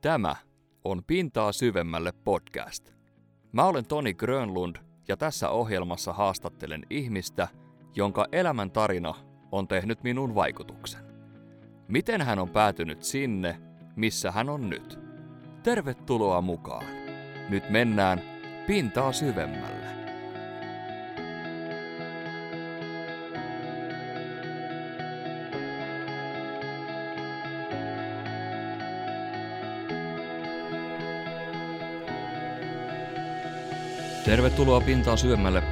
Tämä on Pintaa syvemmälle podcast. Mä olen Toni Grönlund ja tässä ohjelmassa haastattelen ihmistä, jonka elämän tarina on tehnyt minun vaikutuksen. Miten hän on päätynyt sinne, missä hän on nyt? Tervetuloa mukaan. Nyt mennään pintaa syvemmälle. Tervetuloa Pintaa syömälle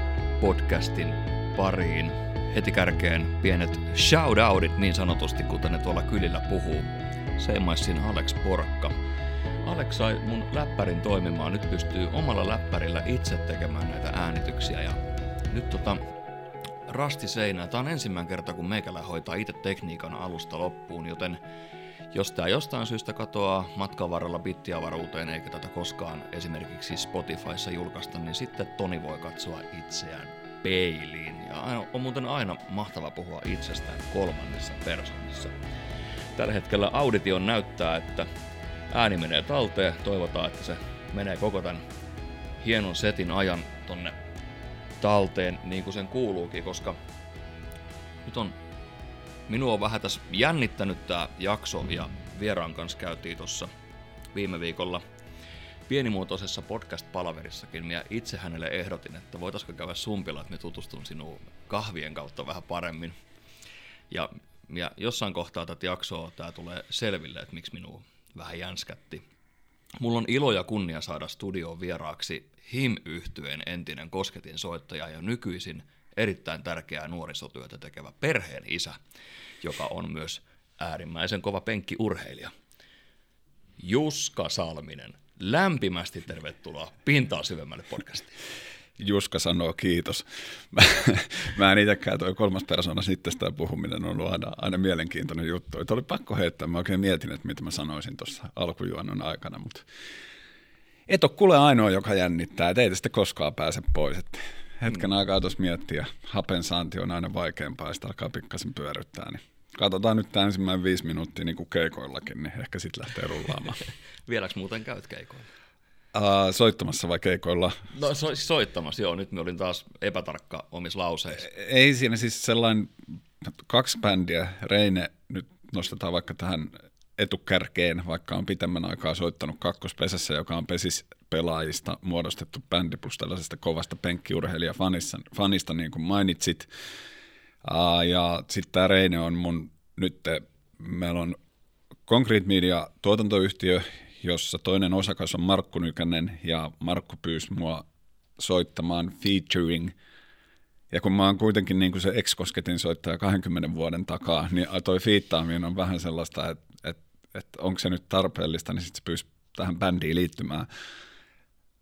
podcastin pariin. Heti kärkeen pienet shoutoutit niin sanotusti, kuten ne tuolla kylillä puhuu. Seimaisin Alex Porkka. Alex sai mun läppärin toimimaan. Nyt pystyy omalla läppärillä itse tekemään näitä äänityksiä. Ja nyt tota, rasti seinää. Tää on ensimmäinen kerta, kun meikälä hoitaa itse tekniikan alusta loppuun, joten jos tämä jostain syystä katoaa matkan varrella bittiavaruuteen eikä tätä koskaan esimerkiksi Spotifyssa julkaista, niin sitten Toni voi katsoa itseään peiliin. Ja on muuten aina mahtava puhua itsestään kolmannessa persoonassa. Tällä hetkellä auditio näyttää, että ääni menee talteen. Toivotaan, että se menee koko tämän hienon setin ajan tonne talteen niin kuin sen kuuluukin, koska nyt on minua on vähän tässä jännittänyt tämä jakso ja vieraan kanssa käytiin tuossa viime viikolla pienimuotoisessa podcast-palaverissakin. Minä itse hänelle ehdotin, että voitaisiko käydä sumpilla, että me tutustun sinuun kahvien kautta vähän paremmin. Ja, ja jossain kohtaa tätä jaksoa tämä tulee selville, että miksi minua vähän jänskätti. Mulla on ilo ja kunnia saada studioon vieraaksi him yhtyeen entinen kosketin soittaja ja nykyisin erittäin tärkeää nuorisotyötä tekevä perheen isä, joka on myös äärimmäisen kova penkkiurheilija. Juska Salminen, lämpimästi tervetuloa Pintaa syvemmälle podcastiin. Juska sanoo kiitos. Mä, mä en itsekään, toi kolmas persona sitten sitä puhuminen on ollut aina, aina mielenkiintoinen juttu. Et oli pakko heittää, mä oikein mietin, että mitä mä sanoisin tuossa alkujuonnon aikana, mutta et ole kuule ainoa, joka jännittää, et ei tästä koskaan pääse pois. Et hetken aikaa tuossa miettiä, hapen saanti on aina vaikeampaa, sitä alkaa pikkasen pyöryttää, niin katsotaan nyt tämä ensimmäinen viisi minuuttia niin kuin keikoillakin, niin ehkä sitten lähtee rullaamaan. Vieläks muuten käyt keikoilla? Uh, soittamassa vai keikoilla? No so, soittamassa, joo. Nyt me olin taas epätarkka omissa lauseissa. Ei siinä siis sellainen kaksi bändiä. Reine nyt nostetaan vaikka tähän etukärkeen, vaikka on pitemmän aikaa soittanut kakkospesässä, joka on pesis pelaajista muodostettu bändi plus tällaisesta kovasta penkkiurheilijafanista, fanista, niin kuin mainitsit. Uh, ja sitten tämä Reine on mun nyt, meillä on Concrete Media tuotantoyhtiö, jossa toinen osakas on Markku Nykänen, ja Markku pyysi mua soittamaan featuring – ja kun mä oon kuitenkin niin kuin se ex-kosketin soittaja 20 vuoden takaa, niin toi fiittaaminen on vähän sellaista, että, että, että onko se nyt tarpeellista, niin sitten se pyysi tähän bändiin liittymään.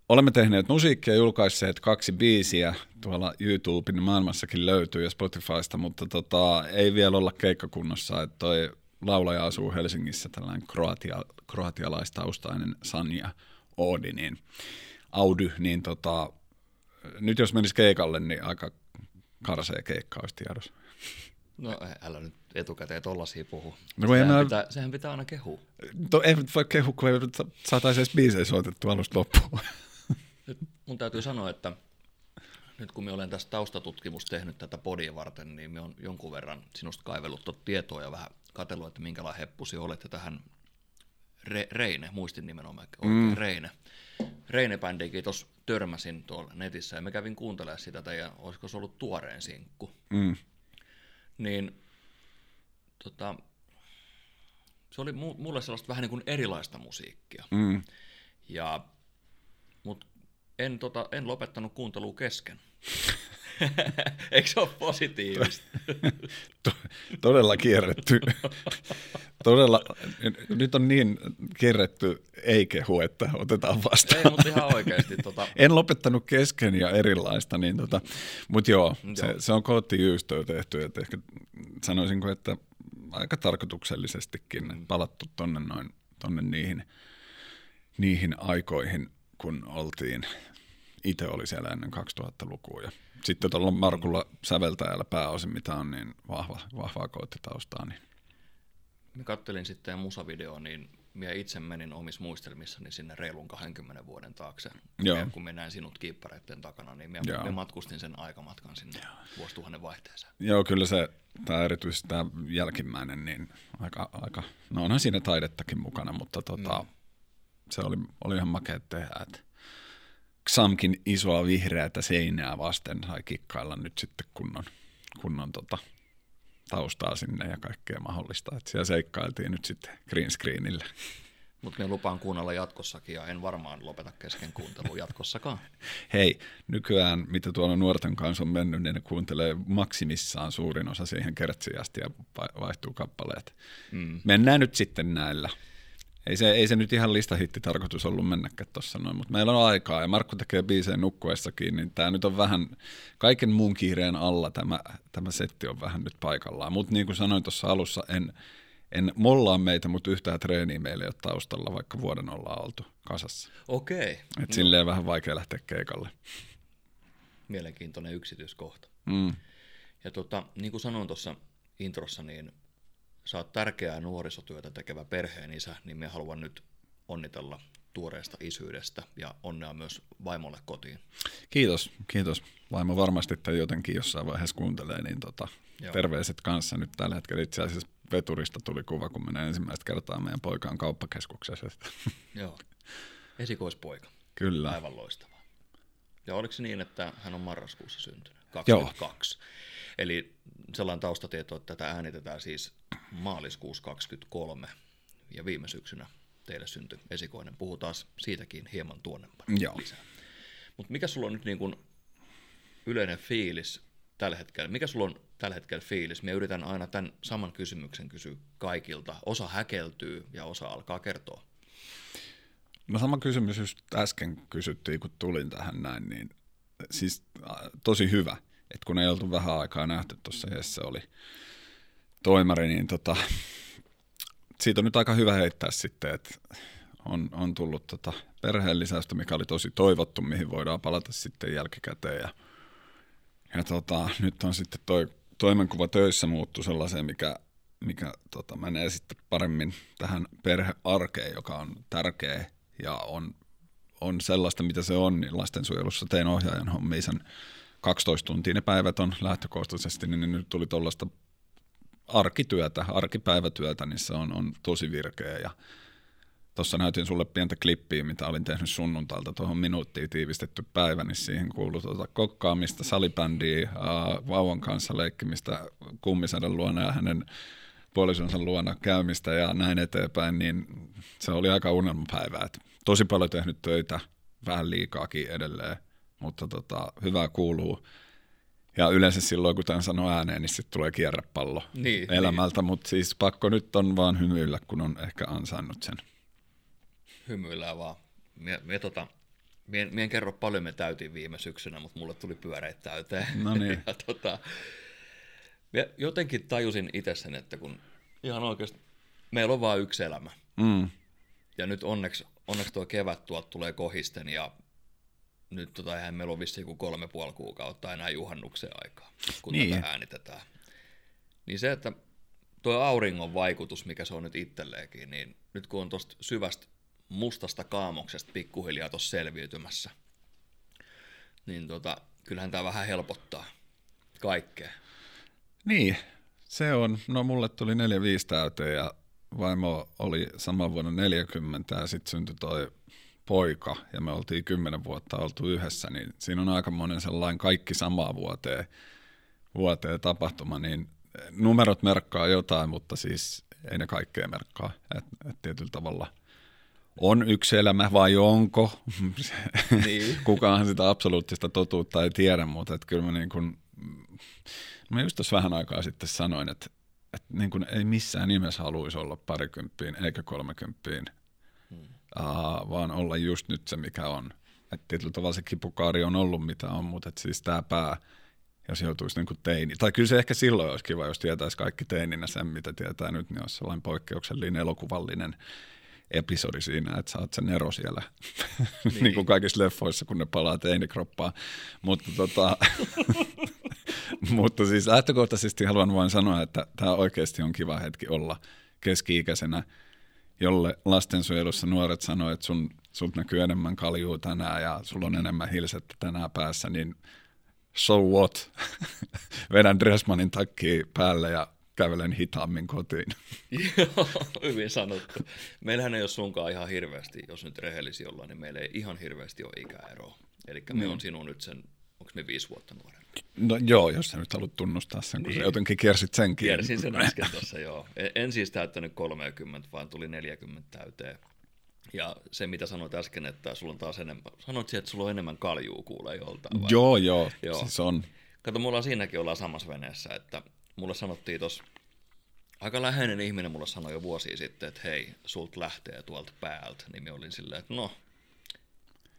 Olemme tehneet musiikkia, julkaisseet kaksi biisiä, tuolla YouTuben maailmassakin löytyy ja Spotifysta, mutta tota, ei vielä olla keikkakunnossa, että toi laulaja asuu Helsingissä, tällainen kroatia, kroatialaistaustainen Sanja Oodi, niin Audy, niin tota, nyt jos menisi keikalle, niin aika karsee keikka olisi tiedossa. No älä nyt etukäteen tollasia puhu. No, sehän, mä... pitää, sehän pitää aina kehua. To, ei voi kehu, kun ei saataisiin edes biisejä soitettu alusta loppuun. Nyt mun täytyy sanoa, että nyt kun me olen tässä taustatutkimus tehnyt tätä podia varten, niin me on jonkun verran sinusta kaivellut tietoa ja vähän katsellut, että minkälainen heppusi olet ja tähän Re, Reine, muistin nimenomaan oikein mm. Reine. Reine-bändiäkin tuossa törmäsin tuolla netissä ja mä kävin kuuntelemaan sitä teidän, olisiko se ollut tuoreen sinkku. Mm. Niin tota, se oli mulle sellaista vähän niin kuin erilaista musiikkia. Mm. Ja, en, tota, en lopettanut kuuntelua kesken. Eikö se ole positiivista? Todella kierretty. Todella, nyt on niin kierretty ei-kehu, että otetaan vastaan. Ei, mutta ihan oikeasti. Tota... en lopettanut kesken ja erilaista, niin tota, mutta joo, se, joo. se on koottijuustoa tehty, että ehkä sanoisinko, että aika tarkoituksellisestikin mm. palattu tonne, noin, tonne niihin, niihin aikoihin, kun oltiin itse oli siellä ennen 2000-lukua. Ja sitten tuolla Markulla säveltäjällä pääosin, mitä on niin vahva, vahvaa koottitaustaa. Niin. Mä kattelin sitten musavideoa, niin minä itse menin omissa muistelmissani sinne reilun 20 vuoden taakse. Joo. Ja kun minä näin sinut kiippareiden takana, niin minä, Joo. minä matkustin sen aikamatkan sinne vuosituhannen vaihteeseen. Joo, kyllä se, tämä erityisesti tämä jälkimmäinen, niin aika, aika, no onhan siinä taidettakin mukana, mutta tota, mm. Se oli, oli ihan makea tehdä, että Xamkin isoa vihreätä seinää vasten sai kikkailla nyt sitten kunnon, kunnon tota, taustaa sinne ja kaikkea mahdollista. Että siellä seikkailtiin nyt sitten green screenillä. Mutta minä lupaan kuunnella jatkossakin ja en varmaan lopeta kesken kuuntelua jatkossakaan. Hei, nykyään mitä tuolla nuorten kanssa on mennyt, niin ne kuuntelee maksimissaan suurin osa siihen kertsiin asti ja va- vaihtuu kappaleet. Mm. Mennään nyt sitten näillä. Ei se, ei se nyt ihan listahitti tarkoitus ollut mennäkään tuossa noin, mutta meillä on aikaa ja Markku tekee biiseen nukkuessakin, niin tämä nyt on vähän, kaiken muun kiireen alla tämä, tämä setti on vähän nyt paikallaan. Mutta niin kuin sanoin tuossa alussa, en, en mollaa meitä, mutta yhtään treeniä meillä ei ole taustalla, vaikka vuoden ollaan oltu kasassa. Okei, Et no. silleen vähän vaikea lähteä keikalle. mielenkiintoinen yksityiskohta. Mm. Ja tota, niin kuin sanoin tuossa introssa, niin sä oot tärkeää nuorisotyötä tekevä perheen isä, niin me haluan nyt onnitella tuoreesta isyydestä ja onnea myös vaimolle kotiin. Kiitos, kiitos. Vaimo varmasti tai jotenkin jossain vaiheessa kuuntelee, niin tota, Joo. terveiset kanssa. Nyt tällä hetkellä itse asiassa veturista tuli kuva, kun menee ensimmäistä kertaa meidän poikaan kauppakeskuksessa. Joo. Esikoispoika. Kyllä. Aivan loistavaa. Ja oliko se niin, että hän on marraskuussa syntynyt? Joo. 22. Eli sellainen taustatieto, että tätä äänitetään siis maaliskuussa 23 ja viime syksynä teille syntyi esikoinen. Puhutaan siitäkin hieman tuonnempana Joo. lisää. Mutta mikä sulla on nyt niin kuin yleinen fiilis tällä hetkellä? Mikä sulla on tällä hetkellä fiilis? Me yritän aina tämän saman kysymyksen kysyä kaikilta. Osa häkeltyy ja osa alkaa kertoa. No sama kysymys just äsken kysyttiin, kun tulin tähän näin, niin siis äh, tosi hyvä, että kun ei oltu vähän aikaa nähty tuossa Jesse oli toimari, niin tota, siitä on nyt aika hyvä heittää sitten, että on, on tullut tota perheen lisäystä, mikä oli tosi toivottu, mihin voidaan palata sitten jälkikäteen. Ja, ja tota, nyt on sitten toi toimenkuva töissä muuttu sellaiseen, mikä, mikä tota, menee sitten paremmin tähän perhearkeen, joka on tärkeä ja on, on sellaista, mitä se on, niin lastensuojelussa tein ohjaajan hommia sen 12 tuntia ne päivät on lähtökohtaisesti, niin nyt tuli tuollaista arkityötä, arkipäivätyötä, niin se on, on tosi virkeä. Ja Tuossa näytin sulle pientä klippiä, mitä olin tehnyt sunnuntailta. Tuohon minuuttiin tiivistetty päivä, niin siihen kuului tuota kokkaamista, salibändiä, ää, vauvan kanssa leikkimistä kummisaden luona ja hänen puolisonsa luona käymistä ja näin eteenpäin, niin se oli aika unelmapäivä. Et tosi paljon tehnyt töitä, vähän liikaakin edelleen, mutta tota, hyvää kuuluu. Ja yleensä silloin, kun tämän sanoo ääneen, niin sitten tulee kierrepallo Niin, elämältä, mutta siis pakko nyt on vaan hymyillä, kun on ehkä ansainnut sen. hymyillään vaan. Mie, mie, tota, mie, mie en kerro paljon me täytiin viime syksynä, mutta mulle tuli pyöreitä täyteen. No niin. ja tota, mie jotenkin tajusin itse sen, että kun ihan oikeasti meillä on vain yksi elämä. Mm. Ja nyt onneksi, onneksi tuo kevät tuolta tulee kohisten ja nyt tota, eihän meillä on vissiin kuin kolme puoli kuukautta enää juhannuksen aikaa, kun Niin. tätä äänitetään. Niin se, että tuo auringon vaikutus, mikä se on nyt itselleenkin, niin nyt kun on tuosta syvästä mustasta kaamoksesta pikkuhiljaa tuossa selviytymässä, niin tota, kyllähän tämä vähän helpottaa kaikkea. Niin, se on. No mulle tuli 4-5 täyteen ja vaimo oli saman vuonna 40 ja sitten syntyi toi poika ja me oltiin 10 vuotta oltu yhdessä, niin siinä on aika monen sellainen kaikki samaa vuoteen, vuoteen tapahtuma, niin numerot merkkaa jotain, mutta siis ei ne kaikkea merkkaa. Et, et tietyllä tavalla on yksi elämä vai onko? Niin. Kukaan sitä absoluuttista totuutta ei tiedä, mutta et kyllä mä niin kuin, mä just tuossa vähän aikaa sitten sanoin, että, että niin kuin ei missään nimessä haluaisi olla parikymppiin eikä kolmekymppiin. Uh, vaan olla just nyt se, mikä on. Että tietyllä tavalla se kipukaari on ollut mitä on, mutta et siis tämä pää, jos joutuisi niin kuin teini. Tai kyllä se ehkä silloin olisi kiva, jos tietäisi kaikki teininä sen, mitä tietää nyt, niin olisi sellainen poikkeuksellinen elokuvallinen episodi siinä, että sä oot sen ero siellä, niin. niin kuin kaikissa leffoissa, kun ne palaa teinikroppaan. Mutta, tota, mutta siis lähtökohtaisesti haluan vain sanoa, että tämä oikeasti on kiva hetki olla keski-ikäisenä jolle lastensuojelussa nuoret sanoo, että sun, sut näkyy enemmän kaljuu tänään ja sulla on enemmän hilsettä tänään päässä, niin so what? Vedän Dressmanin takki päälle ja kävelen hitaammin kotiin. Joo, hyvin sanottu. Meillähän ei ole sunkaan ihan hirveästi, jos nyt rehellisiä ollaan, niin meillä ei ihan hirveästi ole ikäeroa. Eli me mm. on sinun nyt sen, onko me viisi vuotta nuorempi? No joo, jos sä nyt haluat tunnustaa sen, kun niin. sä jotenkin kiersit senkin. Kiersin sen äsken tuossa, joo. En siis täyttänyt 30, vaan tuli 40 täyteen. Ja se, mitä sanoit äsken, että sulla on taas enemmän, sanoit että sulla on enemmän kaljuu kuulee joltain. Vai? Joo, joo, joo, siis on. Kato, mulla siinäkin ollaan samassa veneessä, että mulle sanottiin tuossa, aika läheinen ihminen mulle sanoi jo vuosi sitten, että hei, sult lähtee tuolta päältä, niin me olin silleen, että no,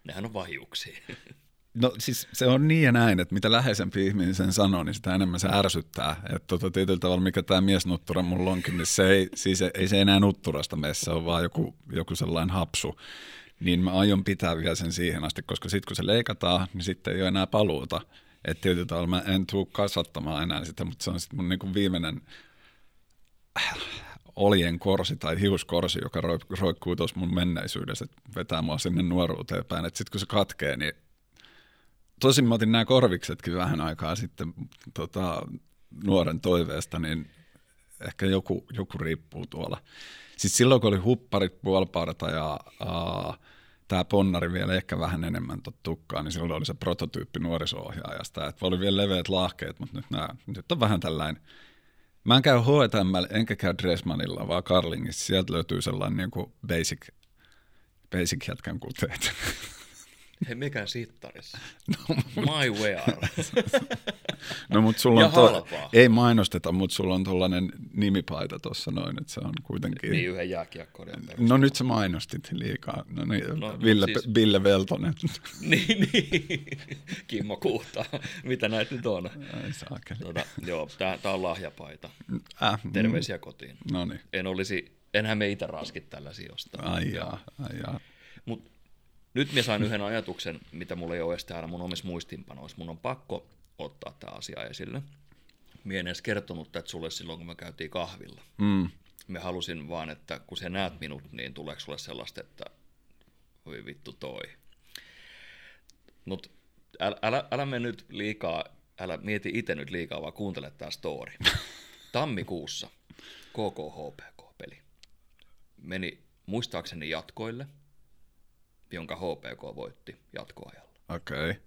nehän on vahiuksia. No siis se on niin ja näin, että mitä läheisempi ihminen sen sanoo, niin sitä enemmän se ärsyttää. Että tota, tietyllä tavalla, mikä tämä miesnuttura mulla onkin, niin se ei, siis ei se enää nutturasta mene, se on vaan joku, joku sellainen hapsu. Niin mä aion pitää vielä sen siihen asti, koska sitten kun se leikataan, niin sitten ei ole enää paluuta. Että tietyllä tavalla mä en tule kasvattamaan enää sitä, mutta se on sitten mun niinku viimeinen oljen korsi tai hiuskorsi, joka roikkuu tuossa mun menneisyydessä, että vetää mua sinne nuoruuteen päin. Että sitten kun se katkee, niin tosin mä otin nämä korviksetkin vähän aikaa sitten tota, nuoren toiveesta, niin ehkä joku, joku riippuu tuolla. Siis silloin, kun oli hupparit, puoliparta ja tämä ponnari vielä ehkä vähän enemmän tukkaa, niin silloin oli se prototyyppi nuoriso-ohjaajasta. Että oli vielä leveät lahkeet, mutta nyt, nämä, nyt on vähän tällainen Mä en käy H&M enkä käy Dressmanilla, vaan Carlingissa. Sieltä löytyy sellainen niin kuin basic, basic jätkän kuteet. Hei, mikä sittarissa? No, My wear. no, mutta sulla on to, ei mainosteta, mutta sulla on tuollainen nimipaita tuossa noin, että se on kuitenkin... Niin, yhden jääkiekkoiden No nyt sä mainostit liikaa. No niin, no, Ville, siis... Ville Veltonen. niin, niin. Kimmo Kuhta. Mitä näitä nyt on? Ai saakeli. Tuota, joo, tää, on lahjapaita. Äh, Terveisiä mm. kotiin. No niin. En olisi, enhän me itse raskit tällaisia ostaa. Ai jaa, ai jaa. Mut nyt mä sain yhden ajatuksen, mitä mulla ei ole edes täällä mun omissa muistinpanoissa. Mun on pakko ottaa tämä asia esille. Mie en edes kertonut tätä sulle silloin, kun me käytiin kahvilla. Mm. Me halusin vaan, että kun sä näet minut, niin tuleeko sulle sellaista, että voi vittu toi. Mutta älä, älä, älä mene nyt liikaa, älä mieti itse nyt liikaa, vaan kuuntele tämä story. Tammikuussa KKHPK-peli meni muistaakseni jatkoille – jonka HPK voitti jatkoajalla. Okei. Okay.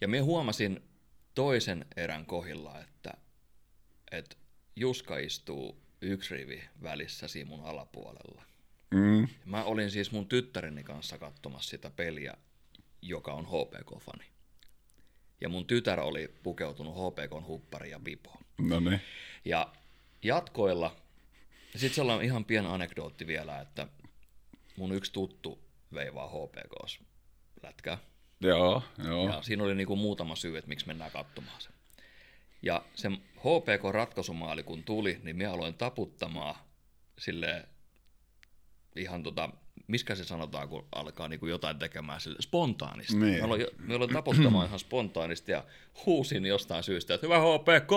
Ja minä huomasin toisen erän kohilla, että, että Juska istuu yksi rivi välissä siinä mun alapuolella. Mm. Mä olin siis mun tyttäreni kanssa katsomassa sitä peliä, joka on HPK-fani. Ja mun tytär oli pukeutunut HPKn huppari ja bipo. No niin. Ja jatkoilla, sitten se on ihan pieni anekdootti vielä, että mun yksi tuttu vei vaan HPKs lätkää. Joo, joo. Ja siinä oli niinku muutama syy, että miksi mennään katsomaan se. Ja se HPK-ratkaisumaali kun tuli, niin minä aloin taputtamaan sille ihan tota, miskä se sanotaan, kun alkaa niinku jotain tekemään sille spontaanisti. Niin. Mä aloin, mä aloin taputtamaan ihan spontaanisti ja huusin jostain syystä, että hyvä HPK!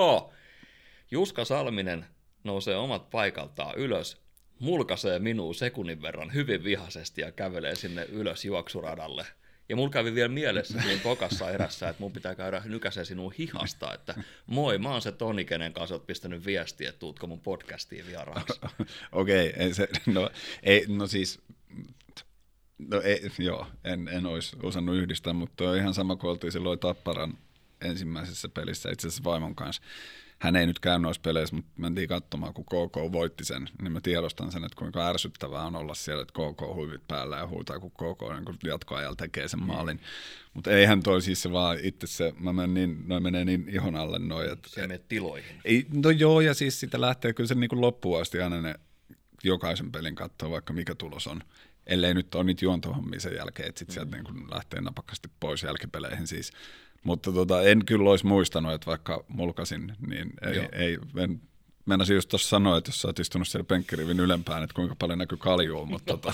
Juska Salminen nousee omat paikaltaan ylös mulkaisee minua sekunnin verran hyvin vihaisesti ja kävelee sinne ylös juoksuradalle. Ja mulla kävi vielä mielessä siinä tokassa erässä, että mun pitää käydä nykäseen sinun hihasta, että moi, mä oon se Toni, kenen kanssa oot pistänyt viestiä, että tuutko mun podcastiin vieraaksi. Okei, okay, no, ei, no siis, no ei, joo, en, en olisi osannut yhdistää, mutta on ihan sama kuin oltiin silloin Tapparan ensimmäisessä pelissä itse asiassa vaimon kanssa hän ei nyt käy noissa peleissä, mutta mentiin katsomaan, kun KK voitti sen, niin mä tiedostan sen, että kuinka ärsyttävää on olla siellä, että KK huivit päällä ja huutaa, kun KK niin kun jatkoajalla tekee sen maalin. Mm. Mutta eihän toi siis se vaan itse se, mä menen niin, noin menee niin ihon alle noin. Että, se menee tiloihin. Ei, no joo, ja siis sitä lähtee kyllä se niin kuin loppuun asti aina ne jokaisen pelin katsoa, vaikka mikä tulos on. Ellei nyt ole niitä juontohommia sen jälkeen, että sitten mm. sieltä niin lähtee napakasti pois jälkipeleihin siis. Mutta tota, en kyllä olisi muistanut, että vaikka mulkasin, niin ei, ei en, Meinasin just tuossa sanoa, että jos sä oot istunut siellä penkkirivin ylempään, että kuinka paljon näkyy kaljua, mutta tota,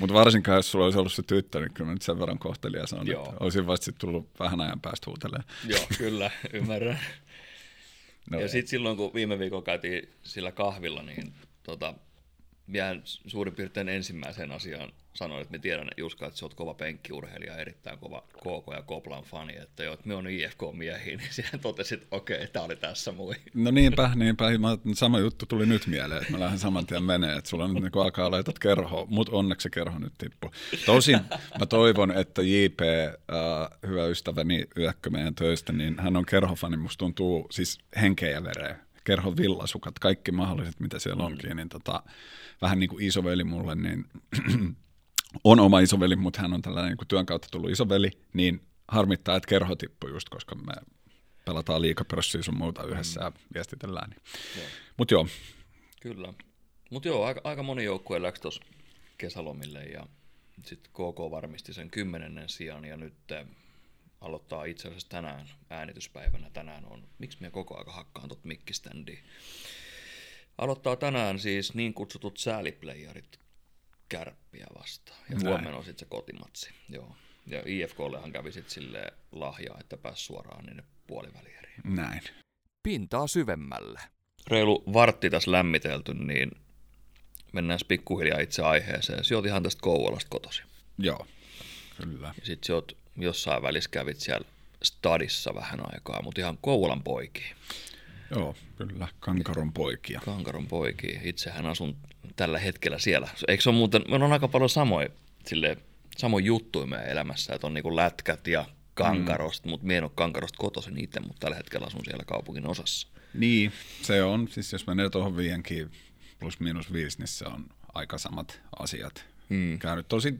mutta varsinkaan, jos sulla olisi ollut se tyttö, niin kyllä mä nyt sen verran kohtelias on, Joo. että olisin vasta tullut vähän ajan päästä huutelemaan. Joo, kyllä, ymmärrän. No ja sitten silloin, kun viime viikolla käytiin sillä kahvilla, niin tota, Vielä suurin piirtein ensimmäiseen asiaan sanoin, että me tiedän, Juska, että sä oot kova penkkiurheilija, erittäin kova KK ja Koplan fani, että joo, että me on IFK-miehiä, niin siellä totesit, että okei, okay, tämä oli tässä mui. No niinpä, niinpä. Mä, sama juttu tuli nyt mieleen, että mä lähden saman tien menee, että sulla nyt niin alkaa laitat kerho, mutta onneksi se kerho nyt tippuu. Tosin mä toivon, että JP, äh, hyvä ystäväni Yökkö meidän töistä, niin hän on kerhofani, musta tuntuu siis henkeä ja vereä kerhon villasukat, kaikki mahdolliset, mitä siellä onkin, niin tota, vähän niin kuin isoveli mulle, niin on oma isoveli, mutta hän on tällainen niin kuin työn kautta tullut isoveli, niin harmittaa, että kerho tippui just, koska me pelataan liikapörssiä sun muuta yhdessä mm. ja viestitellään. Niin. Mutta joo. Kyllä. Mutta joo, aika, aika moni joukkue läksi tuossa kesälomille ja sitten KK varmisti sen kymmenennen sijaan ja nyt aloittaa itse asiassa tänään äänityspäivänä. Tänään on, miksi me koko aika hakkaan tuot mikkiständiä. Aloittaa tänään siis niin kutsutut sääliplayerit kärppiä vastaan. Ja Näin. huomenna on sitten se kotimatsi. Joo. Ja IFKllehan kävi sitten sille lahjaa, että pääsi suoraan niin puolivälieriin. Näin. Pintaa syvemmälle. Reilu vartti tässä lämmitelty, niin mennään pikkuhiljaa itse aiheeseen. Sä oot ihan tästä Kouvolasta kotosi. Joo, kyllä. Ja sit sä oot jossain välissä kävit siellä stadissa vähän aikaa, mutta ihan Kouvolan poikia. Joo, kyllä, Kankaron poikia. Kankaron poikia. Itsehän asun tällä hetkellä siellä. Eikö se ole muuten, meillä on aika paljon samoja, sille, samoja juttuja meidän elämässä, että on niinku lätkät ja Kankarosta, mm. mutta minä en ole Kankarosta kotoisin itse, mutta tällä hetkellä asun siellä kaupungin osassa. Niin, se on, siis jos menee tuohon viienkin plus miinus viisi, niin se on aika samat asiat mm. käynyt. Tosi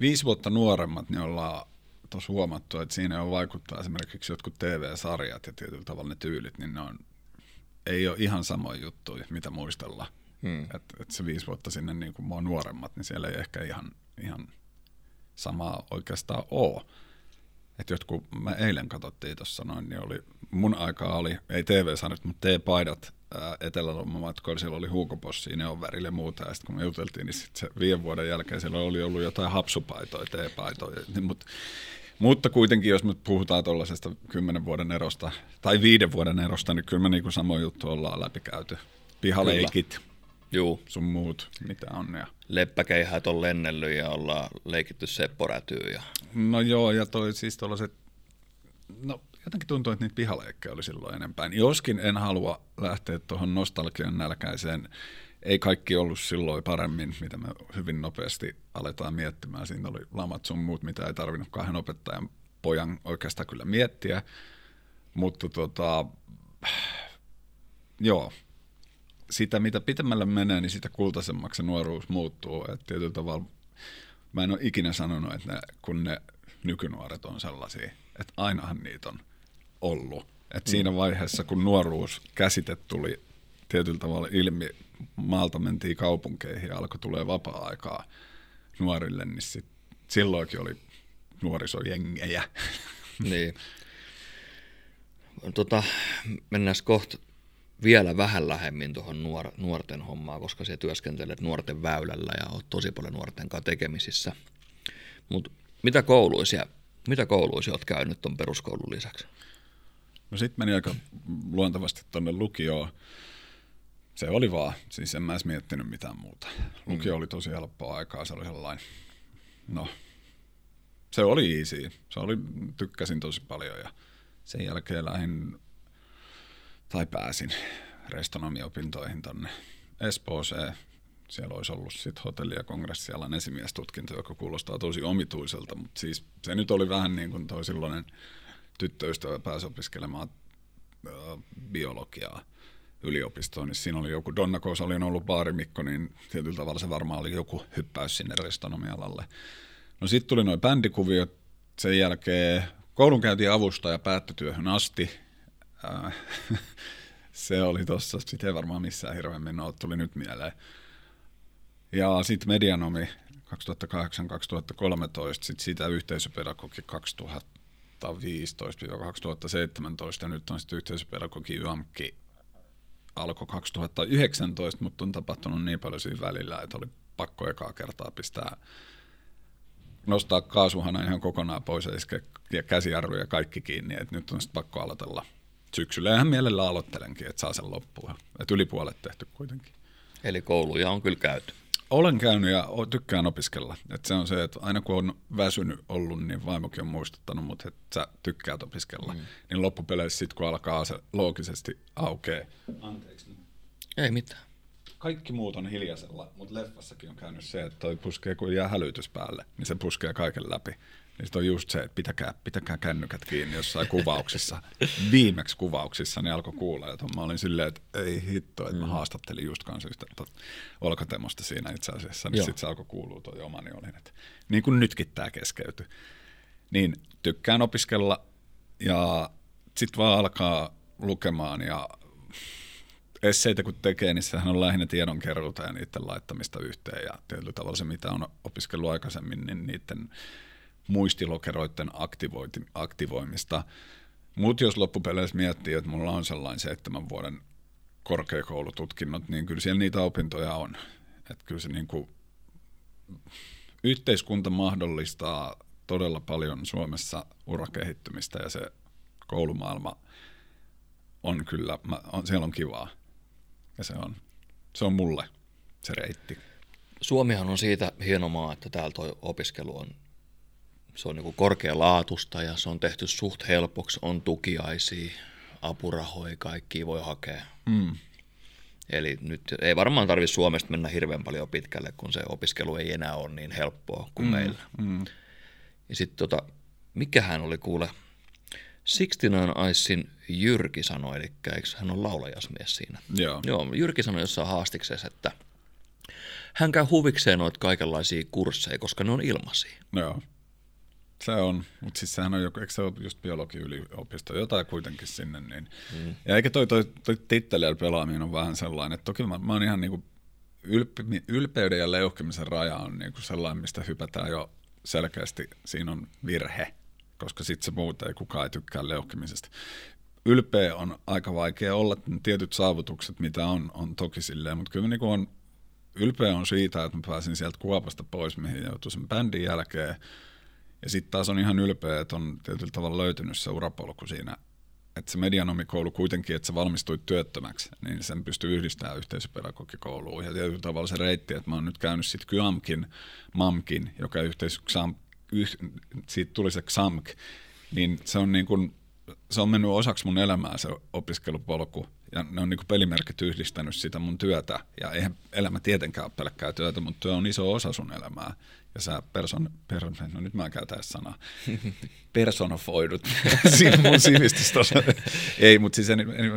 viisi vuotta nuoremmat, niin ollaan tuossa huomattu, että siinä on vaikuttaa esimerkiksi jotkut TV-sarjat ja tietyllä tavalla ne tyylit, niin ne on, ei ole ihan samoja juttuja, mitä muistellaan. Hmm. Että et se viisi vuotta sinne niin kuin mua nuoremmat, niin siellä ei ehkä ihan, ihan samaa oikeastaan ole. Että jotkut, mä eilen katsottiin tuossa noin, niin oli, mun aikaa oli, ei TV-sarjat, mutta T-paidat Etelä-Lommamatkoilla, siellä oli huukopossia, ne on värille muuta, ja sitten kun me juteltiin, niin sit se viiden vuoden jälkeen siellä oli ollut jotain hapsupaitoja, T-paitoja, niin, mutta mutta kuitenkin, jos me puhutaan tuollaisesta kymmenen vuoden erosta tai viiden vuoden erosta, niin kyllä me niin sama juttu ollaan läpikäyty. Pihaleikit, Juu. sun muut, mitä on. Ja... Leppäkeihät on lennellyt ja ollaan leikitty sepporätyy. Ja... No joo, ja toi siis tuollaiset, no jotenkin tuntuu, että niitä pihaleikkejä oli silloin enempää. Joskin en halua lähteä tuohon nostalgian nälkäiseen ei kaikki ollut silloin paremmin, mitä me hyvin nopeasti aletaan miettimään. Siinä oli lamat sun muut, mitä ei tarvinnut kahden opettajan pojan oikeastaan kyllä miettiä. Mutta tota, joo, sitä mitä pitemmälle menee, niin sitä kultaisemmaksi se nuoruus muuttuu. Et tietyllä tavalla mä en ole ikinä sanonut, että ne, kun ne nykynuoret on sellaisia, että ainahan niitä on ollut. Et mm. siinä vaiheessa, kun nuoruus käsite tuli tietyllä tavalla ilmi, maalta mentiin kaupunkeihin ja alkoi tulee vapaa-aikaa nuorille, niin sit, silloinkin oli nuorisojengejä. Niin. Tota, mennään kohta vielä vähän lähemmin tuohon nuor- nuorten hommaa, koska se työskentelet nuorten väylällä ja oot tosi paljon nuorten kanssa tekemisissä. Mutta mitä kouluisia, mitä kouluisia oot käynyt tuon peruskoulun lisäksi? No sitten meni aika luontevasti tuonne lukioon se oli vaan, siis en mä edes miettinyt mitään muuta. Lukio mm. oli tosi helppoa aikaa, se oli sellainen, no, se oli easy. Se oli, tykkäsin tosi paljon ja sen jälkeen lähdin, tai pääsin restonomiopintoihin tonne Espooseen. Siellä olisi ollut sitten hotelli- ja kongressialan esimiestutkinto, joka kuulostaa tosi omituiselta, mutta siis se nyt oli vähän niin kuin toi silloinen tyttöystävä pääsi opiskelemaan biologiaa yliopistoon, niin siinä oli joku, Donna Koos oli ollut baarimikko, niin tietyllä tavalla se varmaan oli joku hyppäys sinne restonomialalle. No sitten tuli noin bändikuviot, sen jälkeen koulunkäynti avustaja päättötyöhön asti. Äh, se oli tossa, sitten ei varmaan missään hirveämmin ole, tuli nyt mieleen. Ja sitten medianomi 2008-2013, sitten siitä yhteisöpedagogi 2015-2017 ja nyt on sitten yhteisöpedagogi YAMKI alkoi 2019, mutta on tapahtunut niin paljon siinä välillä, että oli pakko ekaa kertaa pistää nostaa kaasuhana ihan kokonaan pois ja iske ja käsijarru ja kaikki kiinni, että nyt on sitten pakko aloitella syksyllä. Ihan mielellä aloittelenkin, että saa sen loppuun. Että yli puolet tehty kuitenkin. Eli kouluja on kyllä käyty. Olen käynyt ja tykkään opiskella. Et se on se, että aina kun on väsynyt ollut, niin vaimokin on muistuttanut mut, että sä tykkäät opiskella. Mm. Niin loppupeleissä sitten kun alkaa se loogisesti aukeaa. Anteeksi. Ei mitään. Kaikki muut on hiljaisella, mutta leffassakin on käynyt se, että toi puskee, kun jää hälytys päälle, niin se puskee kaiken läpi. Niin on just se, että pitäkää, pitäkää kännykät kiinni jossain kuvauksissa. Viimeksi kuvauksissa niin alkoi kuulla, että mä olin silleen, että ei hitto, että mä mm. haastattelin just kanssa yhtä olkatemosta siinä itse asiassa, niin sitten se alkoi kuulua tuo omani niin olin, että niin kuin nytkin tämä keskeytyi. Niin tykkään opiskella ja sitten vaan alkaa lukemaan ja esseitä kun tekee, niin sehän on lähinnä tiedonkeruuta ja niiden laittamista yhteen ja tietyllä tavalla se, mitä on opiskellut aikaisemmin, niin niiden muistilokeroiden aktivoimista. Mutta jos loppupeleissä miettii, että mulla on sellainen seitsemän vuoden korkeakoulututkinnot, niin kyllä siellä niitä opintoja on. Että kyllä se niin kuin, yhteiskunta mahdollistaa todella paljon Suomessa urakehittymistä ja se koulumaailma on kyllä, mä, on, siellä on kivaa. Ja se on, se on mulle se reitti. Suomihan on siitä hieno maa, että täällä tuo opiskelu on se on niin korkealaatusta ja se on tehty suht helpoksi, on tukiaisia, apurahoja, kaikki voi hakea. Mm. Eli nyt ei varmaan tarvitse Suomesta mennä hirveän paljon pitkälle, kun se opiskelu ei enää ole niin helppoa kuin mm. meillä. Mm. Ja sitten tota, mikähän oli kuule, 69 Icein Jyrki sanoi, eli eikö hän on laulajasmies siinä? Joo. Joo, Jyrki sanoi jossain haastiksessa, että hän käy huvikseen noita kaikenlaisia kursseja, koska ne on ilmaisia. Joo. Se on, mutta siis sehän on joku, eikö se ole just biologiyliopisto, jotain kuitenkin sinne. Niin. Mm. Ja eikä toi, toi, toi tittelijällä pelaaminen on vähän sellainen, että toki mä, mä oon ihan niinku ylpe, ylpeyden ja leuhkimisen raja on niinku sellainen, mistä hypätään jo selkeästi, siinä on virhe, koska sitten se muuta ei kukaan ei tykkää leuhkimisesta. Ylpeä on aika vaikea olla, tietyt saavutukset, mitä on, on toki silleen, mutta kyllä niinku on, ylpeä on siitä, että mä pääsin sieltä kuopasta pois, mihin joutuin sen bändin jälkeen, ja sitten taas on ihan ylpeä, että on tietyllä tavalla löytynyt se urapolku siinä, että se medianomikoulu kuitenkin, että se valmistui työttömäksi, niin sen pystyy yhdistämään yhteisöpedagogikouluun. Ja tietyllä tavalla se reitti, että mä oon nyt käynyt sitten KYAMKin, MAMKin, joka yhteisö, yh, siitä tuli se XAMK, niin se on niin kuin, se on mennyt osaksi mun elämää se opiskelupolku, ja ne on niin pelimerkit yhdistänyt sitä mun työtä, ja eihän elämä tietenkään ole pelkkää työtä, mutta työ on iso osa sun elämää ja sä person, person no nyt mä käytän sanaa, personofoidut mun sivistystossa. Ei, mutta siis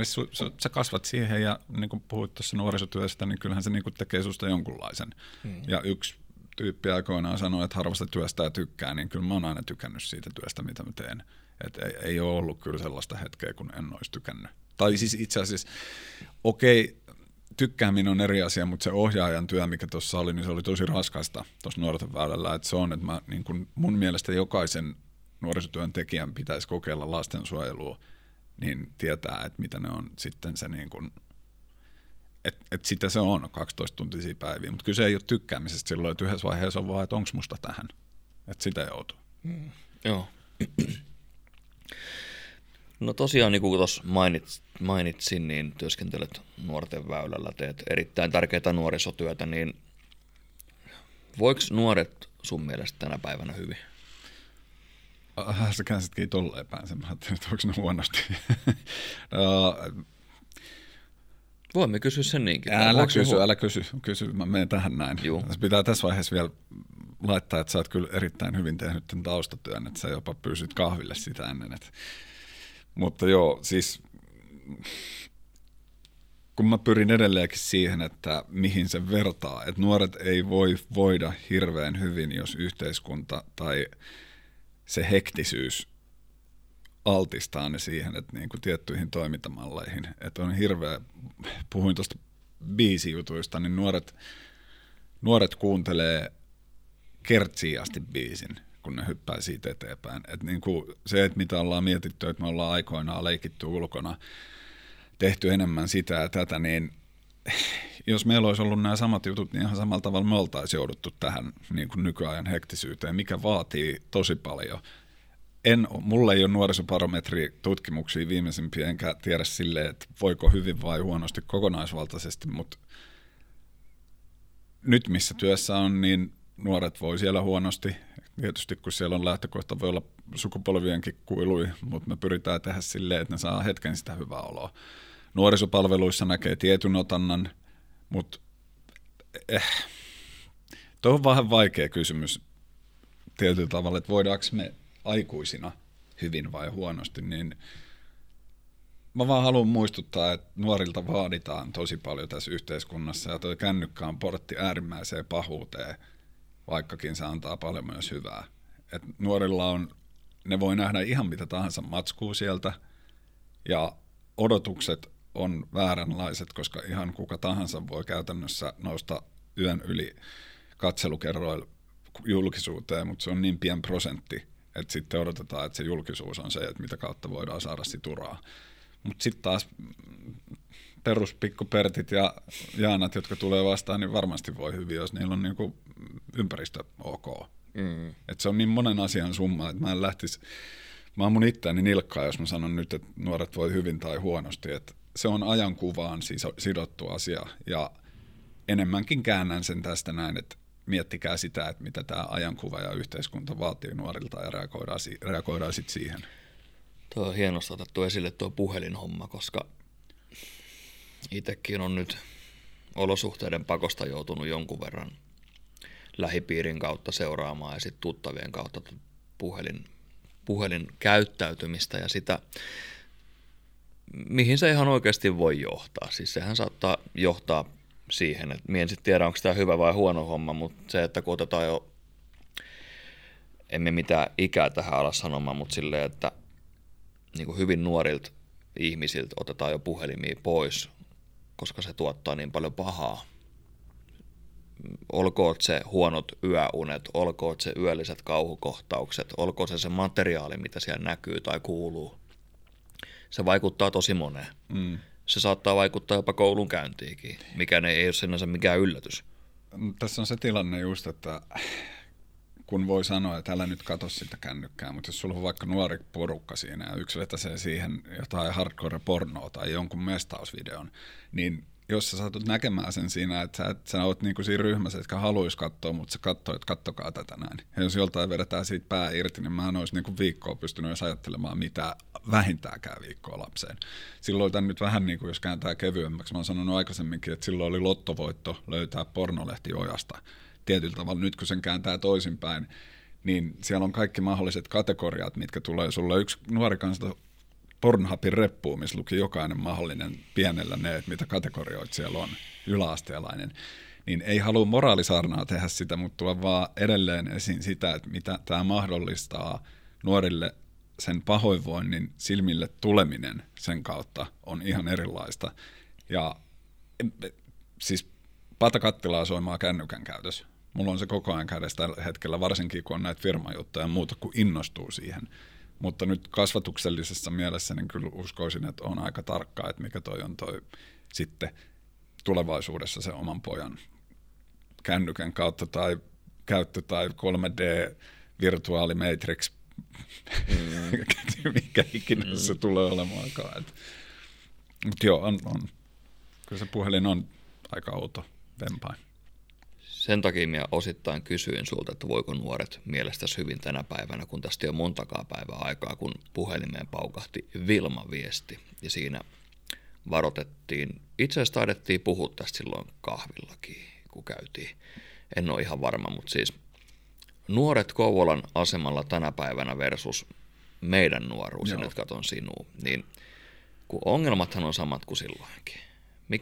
su, su, sä kasvat siihen ja niin kuin puhuit tuossa nuorisotyöstä, niin kyllähän se niin kuin tekee susta jonkunlaisen. Hmm. Ja yksi tyyppi aikoinaan sanoi, että harvasta työstä tykkää, niin kyllä mä oon aina tykännyt siitä työstä, mitä mä teen. Et ei, ei ole ollut kyllä sellaista hetkeä, kun en olisi tykännyt. Tai siis itse asiassa, okei, okay, tykkääminen on eri asia, mutta se ohjaajan työ, mikä tuossa oli, niin se oli tosi raskasta tuossa nuorten väylällä. Että se on, että mä, niin kun mun mielestä jokaisen nuorisotyön tekijän pitäisi kokeilla lastensuojelua, niin tietää, että mitä ne on sitten se niin kun, että et sitä se on 12 tuntisia päiviä, mutta kyse ei ole tykkäämisestä silloin, että yhdessä vaiheessa on vaan, että onko musta tähän, että sitä joutuu. Mm. Joo. No tosiaan, niin kuin tuossa mainit, mainitsin, niin työskentelet nuorten väylällä, teet erittäin tärkeää nuorisotyötä, niin voiko nuoret sun mielestä tänä päivänä hyvin? Ah, sä käänsitkin tolleen päin sen, mä ajattelin, että onko ne huonosti. no, Voimme kysyä sen niinkin. Älä kysy, älä kysy, kysy, mä menen tähän näin. Juu. Pitää tässä vaiheessa vielä laittaa, että sä oot kyllä erittäin hyvin tehnyt tämän taustatyön, että sä jopa pyysit kahville sitä ennen, että mutta joo, siis kun mä pyrin edelleenkin siihen, että mihin se vertaa, että nuoret ei voi voida hirveän hyvin, jos yhteiskunta tai se hektisyys altistaa ne siihen, että niin kuin tiettyihin toimintamalleihin. Että on hirveä, puhuin tuosta biisijutuista, niin nuoret, nuoret kuuntelee kertsiästi biisin kun ne hyppää siitä eteenpäin. Et niin kuin se, että mitä ollaan mietitty, että me ollaan aikoinaan leikitty ulkona, tehty enemmän sitä ja tätä, niin jos meillä olisi ollut nämä samat jutut, niin ihan samalla tavalla me oltaisiin jouduttu tähän niin kuin nykyajan hektisyyteen, mikä vaatii tosi paljon. En, mulla ei ole nuorisobarometri-tutkimuksia viimeisimpiä, enkä tiedä silleen, että voiko hyvin vai huonosti kokonaisvaltaisesti, mutta nyt missä työssä on, niin nuoret voi siellä huonosti. Tietysti kun siellä on lähtökohta, voi olla sukupolvienkin kuilui, mutta me pyritään tehdä silleen, että ne saa hetken sitä hyvää oloa. Nuorisopalveluissa näkee tietyn otannan, mutta eh, tuo on vähän vaikea kysymys tietyllä tavalla, että voidaanko me aikuisina hyvin vai huonosti, niin mä vaan haluan muistuttaa, että nuorilta vaaditaan tosi paljon tässä yhteiskunnassa ja toi kännykkä on portti äärimmäiseen pahuuteen, vaikkakin se antaa paljon myös hyvää. Et nuorilla on, ne voi nähdä ihan mitä tahansa matskuu sieltä ja odotukset on vääränlaiset, koska ihan kuka tahansa voi käytännössä nousta yön yli katselukerroilla julkisuuteen, mutta se on niin pien prosentti, että sitten odotetaan, että se julkisuus on se, että mitä kautta voidaan saada uraa. Mutta sitten taas peruspikkupertit ja Jaanat, jotka tulee vastaan, niin varmasti voi hyvin, jos niillä on niinku ympäristö ok. Mm. Et se on niin monen asian summa, että mä en lähtisi, mä mun itseäni nilkkaa, jos mä sanon nyt, että nuoret voi hyvin tai huonosti. Et se on ajankuvaan siis sidottu asia ja enemmänkin käännän sen tästä näin, että miettikää sitä, että mitä tämä ajankuva ja yhteiskunta vaatii nuorilta ja reagoidaan, reagoidaan sitten siihen. Tuo on hienosti otettu esille tuo puhelinhomma, koska itsekin on nyt olosuhteiden pakosta joutunut jonkun verran lähipiirin kautta seuraamaan ja sitten tuttavien kautta puhelin, puhelin käyttäytymistä ja sitä, mihin se ihan oikeasti voi johtaa. Siis sehän saattaa johtaa siihen, että mien sitten tiedä, onko tämä hyvä vai huono homma, mutta se, että kun otetaan jo, emme mitään ikää tähän alas sanomaan, mutta silleen, että niin kuin hyvin nuorilta ihmisiltä otetaan jo puhelimia pois, koska se tuottaa niin paljon pahaa. Olkoon se huonot yöunet, olkoon se yölliset kauhukohtaukset, olkoon se se materiaali, mitä siellä näkyy tai kuuluu. Se vaikuttaa tosi moneen. Mm se saattaa vaikuttaa jopa koulun käyntiinkin, mikä ei ole sinänsä mikään yllätys. Tässä on se tilanne just, että kun voi sanoa, että älä nyt katso sitä kännykkää, mutta jos sulla on vaikka nuori porukka siinä ja yksi vetäsee siihen jotain hardcore-pornoa tai jonkun mestausvideon, niin jos sä saatut näkemään sen siinä, että sä, että sä oot niinku siinä ryhmässä, että haluaisi katsoa, mutta sä katsoo, että kattokaa tätä näin. Ja jos joltain vedetään siitä pää irti, niin mä en olisi niinku viikkoa pystynyt edes ajattelemaan mitä vähintäänkään viikkoa lapseen. Silloin tämän nyt vähän niin kuin, jos kääntää kevyemmäksi, mä oon sanonut aikaisemminkin, että silloin oli lottovoitto löytää pornolehti ojasta. Tietyllä tavalla nyt kun sen kääntää toisinpäin, niin siellä on kaikki mahdolliset kategoriat, mitkä tulee sulle. Yksi nuori kanssa Pornhubin reppuun, missä luki jokainen mahdollinen pienellä ne, että mitä kategorioita siellä on, yläasteelainen, niin ei halua moraalisaarnaa tehdä sitä, mutta tuo vaan edelleen esiin sitä, että mitä tämä mahdollistaa nuorille sen pahoinvoinnin silmille tuleminen sen kautta on ihan erilaista. Ja siis pata kattilaa soimaa kännykän käytös. Mulla on se koko ajan kädessä tällä hetkellä, varsinkin kun on näitä firmajuttuja ja muuta, kun innostuu siihen. Mutta nyt kasvatuksellisessa mielessä niin kyllä uskoisin, että on aika tarkkaa, että mikä toi on toi sitten tulevaisuudessa se oman pojan kännykän kautta tai käyttö tai 3D virtuaali matrix, mm. mikä ikinä mm. se tulee olemaankaan. Mutta joo, on, on. Kyllä se puhelin on aika outo vempain. Sen takia minä osittain kysyin sulta, että voiko nuoret mielestäsi hyvin tänä päivänä, kun tästä jo montakaan päivää aikaa, kun puhelimeen paukahti Vilma-viesti. Ja siinä varoitettiin, itse asiassa taidettiin puhua tästä silloin kahvillakin, kun käytiin. En ole ihan varma, mutta siis nuoret Kouvolan asemalla tänä päivänä versus meidän nuoruus, ja nyt katon sinua, niin kun ongelmathan on samat kuin silloinkin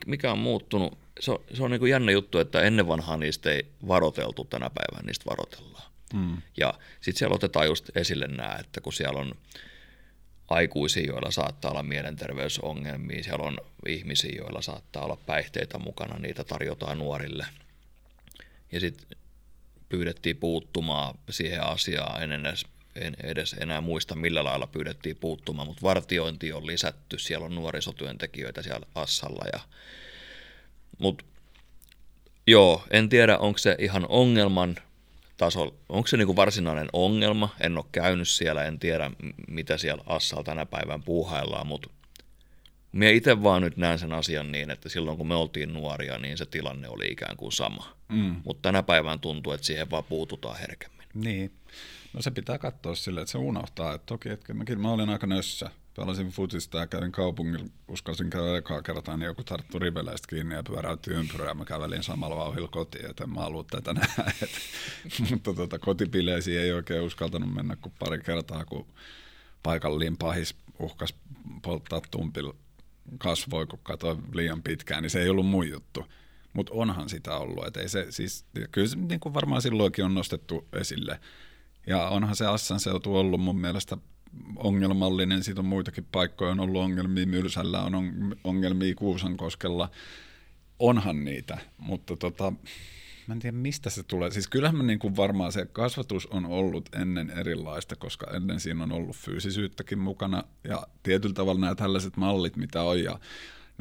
mikä on muuttunut, se on, se on niin kuin jännä juttu, että ennen vanhaa niistä ei varoteltu, tänä päivänä niistä varotellaan. Mm. Ja sitten siellä otetaan just esille nämä, että kun siellä on aikuisia, joilla saattaa olla mielenterveysongelmia, siellä on ihmisiä, joilla saattaa olla päihteitä mukana, niitä tarjotaan nuorille. Ja sitten pyydettiin puuttumaan siihen asiaan, en edes, en edes enää muista millä lailla pyydettiin puuttumaan, mutta vartiointi on lisätty, siellä on nuorisotyöntekijöitä siellä Assalla ja mutta joo, en tiedä, onko se ihan ongelman tasolla, onko se niinku varsinainen ongelma, en ole käynyt siellä, en tiedä mitä siellä Assalla tänä päivän puuhaillaan, mutta Mie itse vaan nyt näen sen asian niin, että silloin kun me oltiin nuoria, niin se tilanne oli ikään kuin sama. Mm. Mutta tänä päivään tuntuu, että siihen vaan puututaan herkemmin. Niin. No se pitää katsoa silleen, että se unohtaa. Että toki, että mäkin, mä olin aika nössä. Pelasin futista ja kävin kaupungilla, uskalsin käydä ekaa kertaa, niin joku tarttu riveleistä kiinni ja pyöräytti ympyrää ja mä kävelin samalla vauhilla kotiin, että en mä halua tätä nähdä. Mutta tota, kotipileisiin ei oikein uskaltanut mennä kuin pari kertaa, kun paikallinen pahis uhkas polttaa tumpilla kasvoi, kun katsoi liian pitkään, niin se ei ollut mun juttu. Mutta onhan sitä ollut. Et ei se, siis, kyllä se niin kuin varmaan silloinkin on nostettu esille. Ja onhan se Assan seutu ollut mun mielestä ongelmallinen. Siitä on muitakin paikkoja, on ollut ongelmia Mylsällä, on ongelmia Kuusankoskella. Onhan niitä, mutta tota, mä en tiedä mistä se tulee. Siis kyllähän mä niin kuin varmaan se kasvatus on ollut ennen erilaista, koska ennen siinä on ollut fyysisyyttäkin mukana ja tietyllä tavalla nämä tällaiset mallit, mitä on ja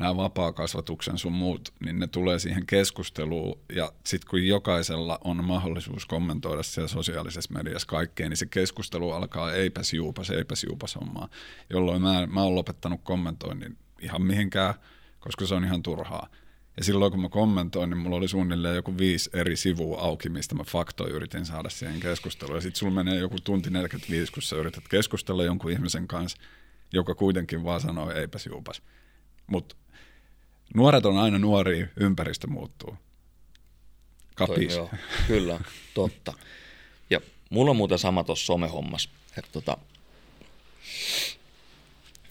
nämä vapaa-kasvatuksen sun muut, niin ne tulee siihen keskusteluun ja sitten kun jokaisella on mahdollisuus kommentoida siellä sosiaalisessa mediassa kaikkeen, niin se keskustelu alkaa eipäs juupas, eipäs juupas hommaa, jolloin mä, mä oon lopettanut kommentoinnin ihan mihinkään, koska se on ihan turhaa. Ja silloin kun mä kommentoin, niin mulla oli suunnilleen joku viisi eri sivua auki, mistä mä faktoja yritin saada siihen keskusteluun. Ja sitten sulla menee joku tunti 45, kun sä yrität keskustella jonkun ihmisen kanssa, joka kuitenkin vaan sanoo eipäs juupas. Mutta nuoret on aina nuoria, ympäristö muuttuu. Kapis. Toi, joo, kyllä, totta. Ja mulla on muuten sama tuossa somehommassa. Että tota,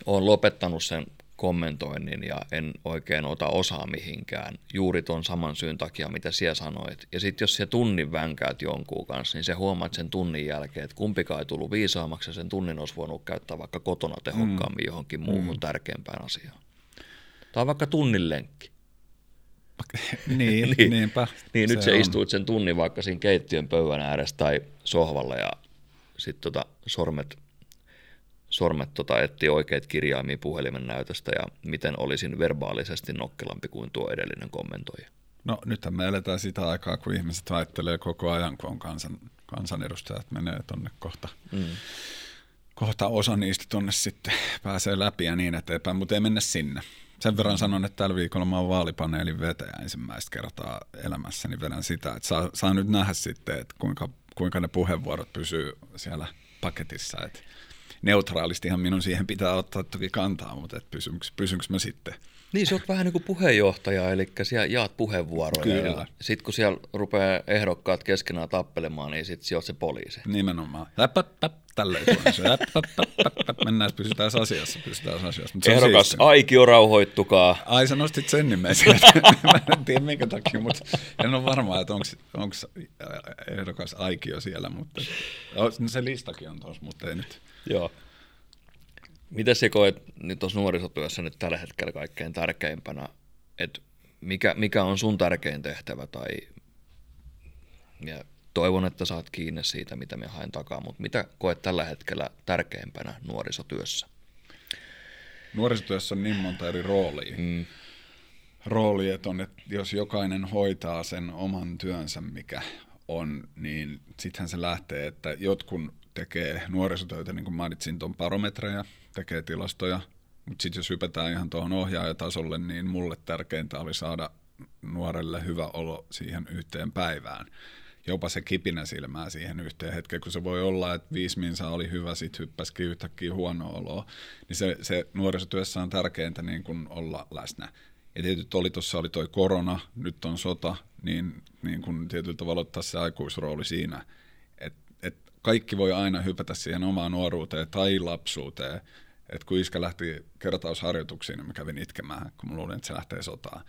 olen lopettanut sen kommentoinnin ja en oikein ota osaa mihinkään juuri tuon saman syyn takia, mitä siellä sanoit. Ja sitten jos se tunnin vänkäät jonkun kanssa, niin se huomaat sen tunnin jälkeen, että kumpikaan ei tullut viisaammaksi ja sen tunnin olisi voinut käyttää vaikka kotona tehokkaammin mm. johonkin muuhun mm. tärkeämpään asiaan. Tai vaikka tunnin lenkki. niin, niin, niinpä. Niin, nyt se, se istuit sen tunnin vaikka siinä keittiön pöydän ääressä tai sohvalla ja sitten tota sormet sormet tota, etti oikeat kirjaimia puhelimen näytöstä ja miten olisin verbaalisesti nokkelampi kuin tuo edellinen kommentoija. No nythän me eletään sitä aikaa, kun ihmiset väittelee koko ajan, kun on kansan, kansanedustajat menee tuonne kohta. Mm. Kohta osa niistä tuonne sitten pääsee läpi ja niin eteenpäin, mutta ei mennä sinne. Sen verran sanon, että tällä viikolla mä oon vaalipaneelin vetäjä ensimmäistä kertaa elämässäni. Vedän sitä, että saa, saa nyt nähdä sitten, että kuinka, kuinka ne puheenvuorot pysyy siellä paketissa. Että neutraalistihan minun siihen pitää ottaa toki kantaa, mutta et pysynkö, pysynkö mä sitten? Niin, sä oot vähän niin kuin puheenjohtaja, eli siellä jaat puheenvuoroja. Kyllä. Sitten kun siellä rupeaa ehdokkaat keskenään tappelemaan, niin sitten oot se poliisi. Nimenomaan. tälleen Mennään, pysytään asiassa. Pysytään asiassa. Mutta Ehdokas Aikio, rauhoittukaa. Ai sä nostit sen nimen Mä en tiedä minkä takia, mutta en ole varma, että onko ehdokas Aikio siellä. Mutta se listakin on tuossa, mutta ei nyt. Joo. Miten se koet nyt tuossa nuorisotyössä nyt tällä hetkellä kaikkein tärkeimpänä, että mikä, mikä on sun tärkein tehtävä tai ja toivon, että saat kiinni siitä, mitä me haen takaa, mutta mitä koet tällä hetkellä tärkeimpänä nuorisotyössä? Nuorisotyössä on niin monta eri roolia. Mm. Rooli, että, on, että jos jokainen hoitaa sen oman työnsä, mikä on, niin sittenhän se lähtee, että jotkun tekee nuorisotöitä, niin kuin mainitsin tuon barometreja, tekee tilastoja, mutta sitten jos hypätään ihan tuohon ohjaajatasolle, niin mulle tärkeintä oli saada nuorelle hyvä olo siihen yhteen päivään. Jopa se kipinä silmää siihen yhteen hetkeen, kun se voi olla, että viisi minsa oli hyvä, sitten hyppäsikin yhtäkkiä huono oloa. Niin se, se nuorisotyössä on tärkeintä niin kuin olla läsnä. Ja tietysti oli tuossa oli toi korona, nyt on sota, niin, niin kun tietyllä tavalla ottaa se aikuisrooli siinä, kaikki voi aina hypätä siihen omaan nuoruuteen tai lapsuuteen. Et kun iskä lähti kertausharjoituksiin, niin mä kävin itkemään, kun mä luulin, että se lähtee sotaan.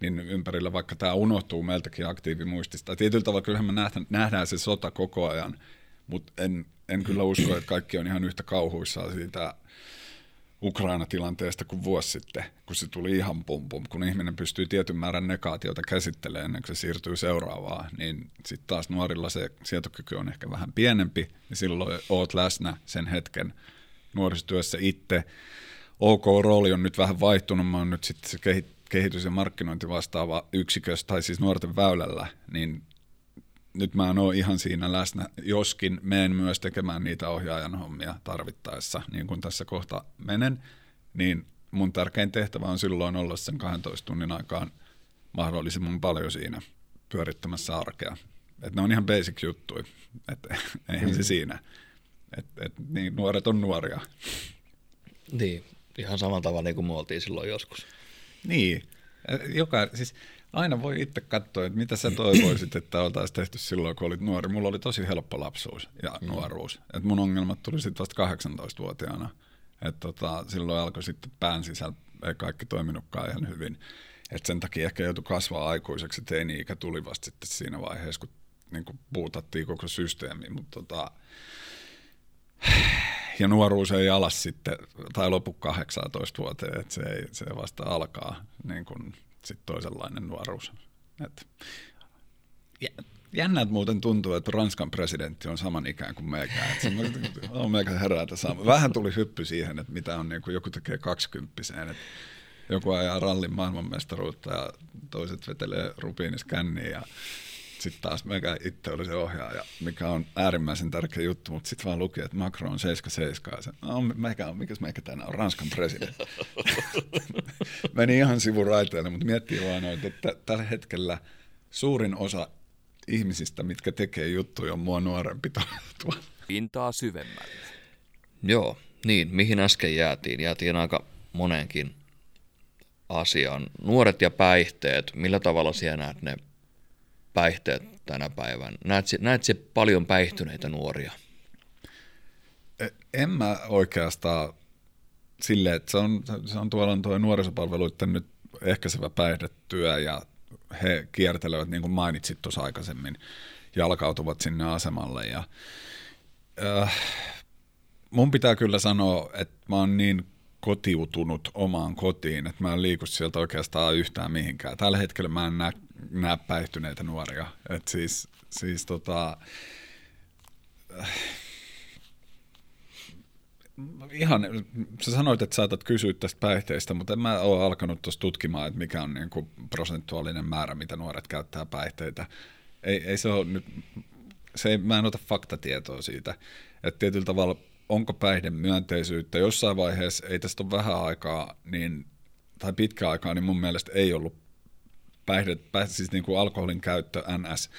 Niin ympärillä, vaikka tämä unohtuu meiltäkin aktiivimuistista. Tietyllä tavalla kyllähän me nähdään, nähdään se sota koko ajan, mutta en, en kyllä usko, että kaikki on ihan yhtä kauhuissaan siitä Ukraina-tilanteesta kuin vuosi sitten, kun se tuli ihan pum pum. Kun ihminen pystyy tietyn määrän negaatiota käsittelemään ennen kuin se siirtyy seuraavaan, niin sitten taas nuorilla se sietokyky on ehkä vähän pienempi, niin silloin oot läsnä sen hetken nuorisotyössä itse. OK-rooli on nyt vähän vaihtunut, mä oon nyt sitten se kehitys- ja markkinointi vastaava yksikössä, tai siis nuorten väylällä, niin nyt mä en ole ihan siinä läsnä, joskin menen myös tekemään niitä ohjaajan hommia tarvittaessa, niin kuin tässä kohta menen, niin mun tärkein tehtävä on silloin olla sen 12 tunnin aikaan mahdollisimman paljon siinä pyörittämässä arkea. Et ne on ihan basic juttuja, että eihän mm. se siinä. Et, et, niin, nuoret on nuoria. Niin, ihan samalla tavalla niin kuin me oltiin silloin joskus. Niin, joka, siis aina voi itse katsoa, että mitä sä toivoisit, että oltaisiin tehty silloin, kun olit nuori. Mulla oli tosi helppo lapsuus ja mm. nuoruus. Et mun ongelmat tuli sitten vasta 18-vuotiaana. Et tota, silloin alkoi sitten pään sisällä, ei kaikki toiminutkaan ihan hyvin. Et sen takia ehkä joutui kasvaa aikuiseksi, teini-ikä tuli vasta sitten siinä vaiheessa, kun niin kuin puutattiin koko systeemi. Mutta tota, ja nuoruus ei alas sitten, tai lopu 18 vuoteen, että se, ei, se vasta alkaa niin kuin sit toisenlainen nuoruus. Et, jännät muuten tuntuu, että Ranskan presidentti on saman ikään kuin meikä. on meikä sama. Vähän tuli hyppy siihen, että mitä on niin kuin joku tekee kaksikymppiseen. Että joku ajaa rallin maailmanmestaruutta ja toiset vetelee rubiinis känniin ja sitten taas meikä itse oli se ohjaaja, mikä on äärimmäisen tärkeä juttu, mutta sitten vaan luki, että Macron on 77 ja se, no, meikä on, mikäs meikä tänään on, Ranskan presidentti. Meni ihan sivuraiteille, mutta miettii vaan että tällä hetkellä suurin osa ihmisistä, mitkä tekee juttuja, on mua nuorempi tuolla. Pintaa syvemmälle. Joo, niin, mihin äsken jäätiin? Jäätiin aika moneenkin asiaan. Nuoret ja päihteet, millä tavalla siellä näet ne päihteet tänä päivänä? Näet, näet se paljon päihtyneitä nuoria? E, en mä oikeastaan silleen, että se on, se on tuolla tuo nuorisopalveluiden nyt ehkäisevä päihdetyö ja he kiertelevät, niin kuin mainitsit tuossa aikaisemmin, jalkautuvat sinne asemalle ja äh, mun pitää kyllä sanoa, että mä oon niin kotiutunut omaan kotiin, että mä en liiku sieltä oikeastaan yhtään mihinkään. Tällä hetkellä mä en näe, näe päihtyneitä nuoria. Et siis, siis tota, ihan, sä sanoit, että saatat kysyä tästä päihteistä, mutta en mä ole alkanut tuossa tutkimaan, että mikä on niin kuin prosentuaalinen määrä, mitä nuoret käyttää päihteitä. Ei, ei se ole nyt, se ei, mä en ota faktatietoa siitä. Että tietyllä tavalla onko päihdemyönteisyyttä. Jossain vaiheessa, ei tästä ole vähän aikaa, niin, tai pitkä aikaa, niin mun mielestä ei ollut päihde, päihde siis niin kuin alkoholin käyttö NS.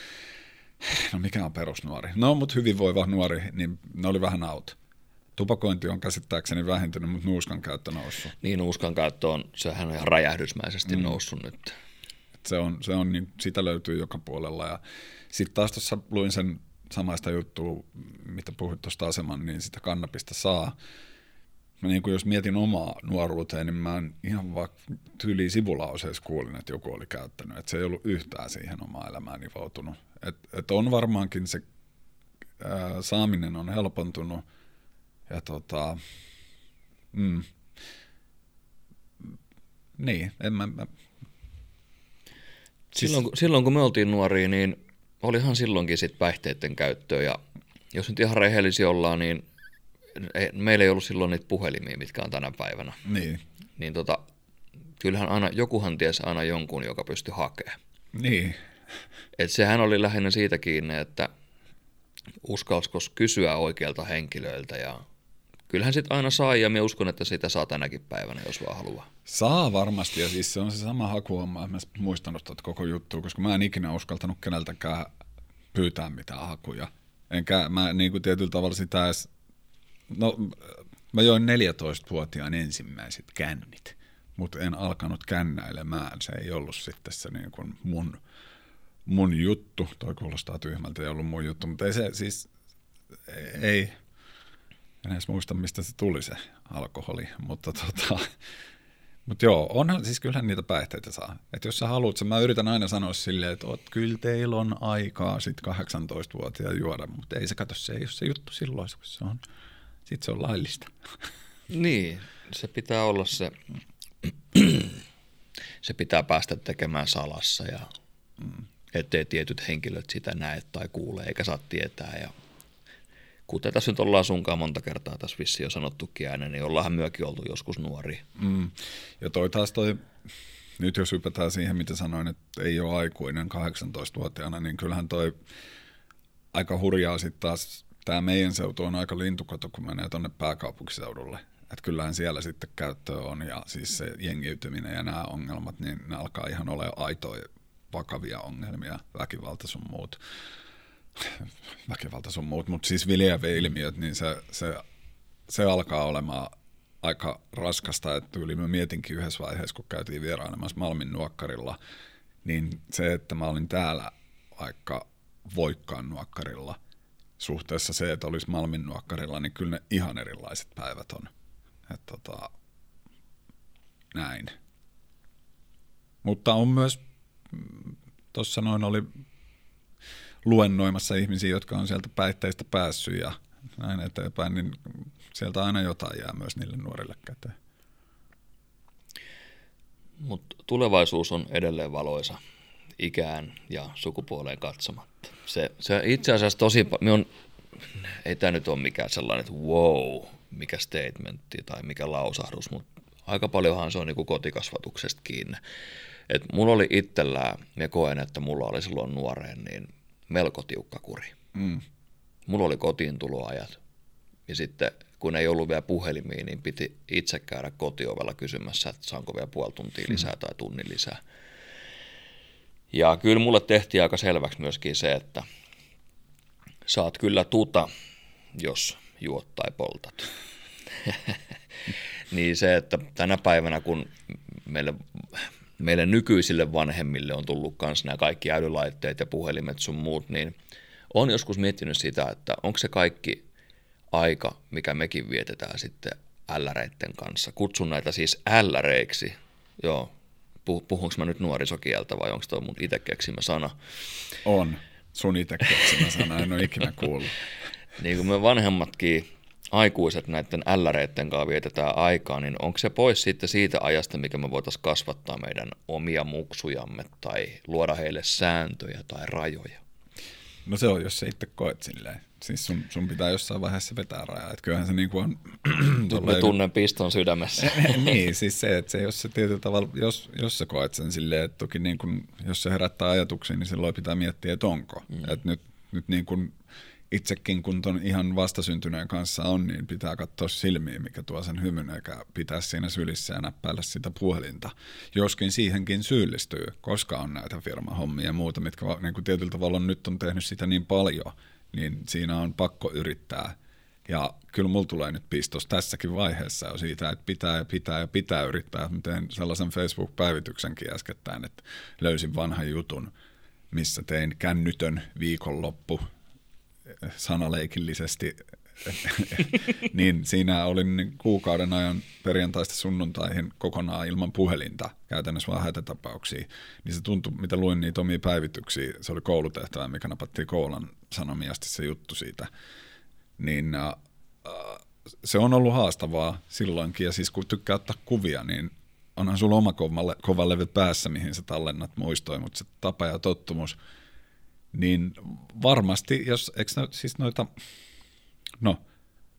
No mikä on perusnuori? No, mutta hyvinvoiva nuori, niin ne oli vähän out. Tupakointi on käsittääkseni vähentynyt, mutta nuuskan käyttö noussut. Niin, nuuskan käyttö on, sehän on ihan räjähdysmäisesti mm. noussut nyt. Et se on, se on niin, sitä löytyy joka puolella. Ja sitten taas tuossa luin sen samaista juttua, mitä puhuit tuosta aseman, niin sitä kannabista saa. Mä niin kuin jos mietin omaa nuoruuteen, niin mä ihan vaan tyyliin sivulauseessa kuulin, että joku oli käyttänyt. Että se ei ollut yhtään siihen omaan elämään nivoutunut. Et, et on varmaankin se ää, saaminen on helpontunut. Ja tota, mm, niin, en mä, mä Silloin, siis... silloin kun me oltiin nuoria, niin olihan silloinkin sit päihteiden käyttöä ja jos nyt ihan rehellisiä ollaan, niin meillä ei ollut silloin niitä puhelimia, mitkä on tänä päivänä. Niin. Niin tota, kyllähän aina, jokuhan ties aina jonkun, joka pystyi hakemaan. Niin. Et sehän oli lähinnä siitä kiinni, että uskalsko kysyä oikealta henkilöiltä ja kyllähän sitten aina saa ja me uskon, että sitä saa tänäkin päivänä, jos vaan haluaa. Saa varmasti ja siis se on se sama hakuhomma, mä muistanut tuota koko juttua, koska mä en ikinä uskaltanut keneltäkään pyytää mitään hakuja. Enkä mä niin kuin tietyllä tavalla sitä edes, no mä join 14-vuotiaan ensimmäiset kännit, mutta en alkanut kännäilemään. Se ei ollut sitten se niin kuin mun, mun juttu. Toi kuulostaa tyhmältä, ei ollut mun juttu, mutta ei se siis, ei, en edes muista, mistä se tuli se alkoholi, mutta tota, mutta joo, onhan siis kyllähän niitä päihteitä saa. Että jos sä haluat, mä yritän aina sanoa silleen, että oot, kyllä teillä on aikaa sit 18-vuotiaan juoda, mutta ei se kato, se ei ole se juttu silloin, kun se on, sit se on laillista. Niin, se pitää olla se, se pitää päästä tekemään salassa ja mm. ettei tietyt henkilöt sitä näe tai kuule eikä saa tietää ja kuten tässä nyt ollaan sunkaan monta kertaa tässä vissi jo sanottukin ääneen, niin ollaanhan myökin oltu joskus nuori. Mm. Ja toi taas toi, nyt jos hypätään siihen, mitä sanoin, että ei ole aikuinen 18-vuotiaana, niin kyllähän toi aika hurjaa sitten taas, tämä meidän seutu on aika lintukoto, kun menee tuonne pääkaupunkiseudulle. Että kyllähän siellä sitten käyttö on ja siis se jengiytyminen ja nämä ongelmat, niin ne alkaa ihan olla aitoja vakavia ongelmia, väkivalta sun muut, väkivalta sun muut, mutta siis ilmiöt, niin se, se, se alkaa olemaan aika raskasta, että yli mä mietinkin yhdessä vaiheessa, kun käytiin vierailemassa Malmin nuokkarilla, niin se, että mä olin täällä vaikka Voikkaan nuokkarilla, suhteessa se, että olisi Malmin nuokkarilla, niin kyllä ne ihan erilaiset päivät on. Et tota, näin. Mutta on myös, tuossa noin oli luennoimassa ihmisiä, jotka on sieltä päihteistä päässyt ja näin eteenpäin, niin sieltä aina jotain jää myös niille nuorille käteen. Mutta tulevaisuus on edelleen valoisa ikään ja sukupuoleen katsomatta. Se, se itse asiassa tosi, on, ei tämä nyt ole mikään sellainen, että wow, mikä statementti tai mikä lausahdus, mutta aika paljonhan se on niin kuin kotikasvatuksesta kiinni. Et mulla oli itsellään, ja koen, että mulla oli silloin nuoreen, niin melko tiukka kuri. Mm. Mulla oli kotiin tuloajat. Ja sitten kun ei ollut vielä puhelimia, niin piti itse käydä kotiovella kysymässä, että saanko vielä puoli tuntia lisää mm. tai tunnin lisää. Ja kyllä mulle tehtiin aika selväksi myöskin se, että saat kyllä tuta, jos juot tai poltat. niin se, että tänä päivänä kun meille, meille nykyisille vanhemmille on tullut myös nämä kaikki älylaitteet ja puhelimet sun muut, niin on joskus miettinyt sitä, että onko se kaikki aika, mikä mekin vietetään sitten älläreitten kanssa. Kutsun näitä siis älläreiksi. Joo, puhunko mä nyt nuorisokieltä vai onko tuo mun itse keksimä sana? On, sun itse keksimä sana, en ole ikinä kuullut. niin kuin me vanhemmatkin aikuiset näiden älläreiden kanssa vietetään aikaa, niin onko se pois sitten siitä ajasta, mikä me voitaisiin kasvattaa meidän omia muksujamme tai luoda heille sääntöjä tai rajoja? No se on, jos sä itse koet silleen. Siis sun, sun pitää jossain vaiheessa vetää rajaa. Että kyllähän se niin kuin on... Mä tunnen piston sydämessä. niin, siis se, että se, jos se tietyllä tavalla, jos, jos sä koet sen silleen, että toki niin kuin, jos se herättää ajatuksia, niin silloin pitää miettiä, että onko. Mm. Että nyt, nyt niin kuin itsekin, kun ton ihan vastasyntyneen kanssa on, niin pitää katsoa silmiin, mikä tuo sen hymyn, eikä pitää siinä sylissä ja näppäillä sitä puhelinta. Joskin siihenkin syyllistyy, koska on näitä firmahommia ja muuta, mitkä niin kuin tietyllä tavalla on nyt on tehnyt sitä niin paljon, niin siinä on pakko yrittää. Ja kyllä mulla tulee nyt pistos tässäkin vaiheessa jo siitä, että pitää ja pitää ja pitää yrittää. Mä tein sellaisen Facebook-päivityksenkin äskettäin, että löysin vanhan jutun, missä tein kännytön viikonloppu sanaleikillisesti, niin siinä olin kuukauden ajan perjantaista sunnuntaihin kokonaan ilman puhelinta, käytännössä vaan hätätapauksia. Niin se tuntui, mitä luin niitä omia päivityksiä, se oli koulutehtävä, mikä napattiin koulan sanomiasti se juttu siitä. Niin äh, se on ollut haastavaa silloinkin, ja siis kun tykkää ottaa kuvia, niin onhan sulla oma kova levy päässä, mihin sä tallennat muistoja, mutta se tapa ja tottumus – niin varmasti, jos, eikö no, siis noita, no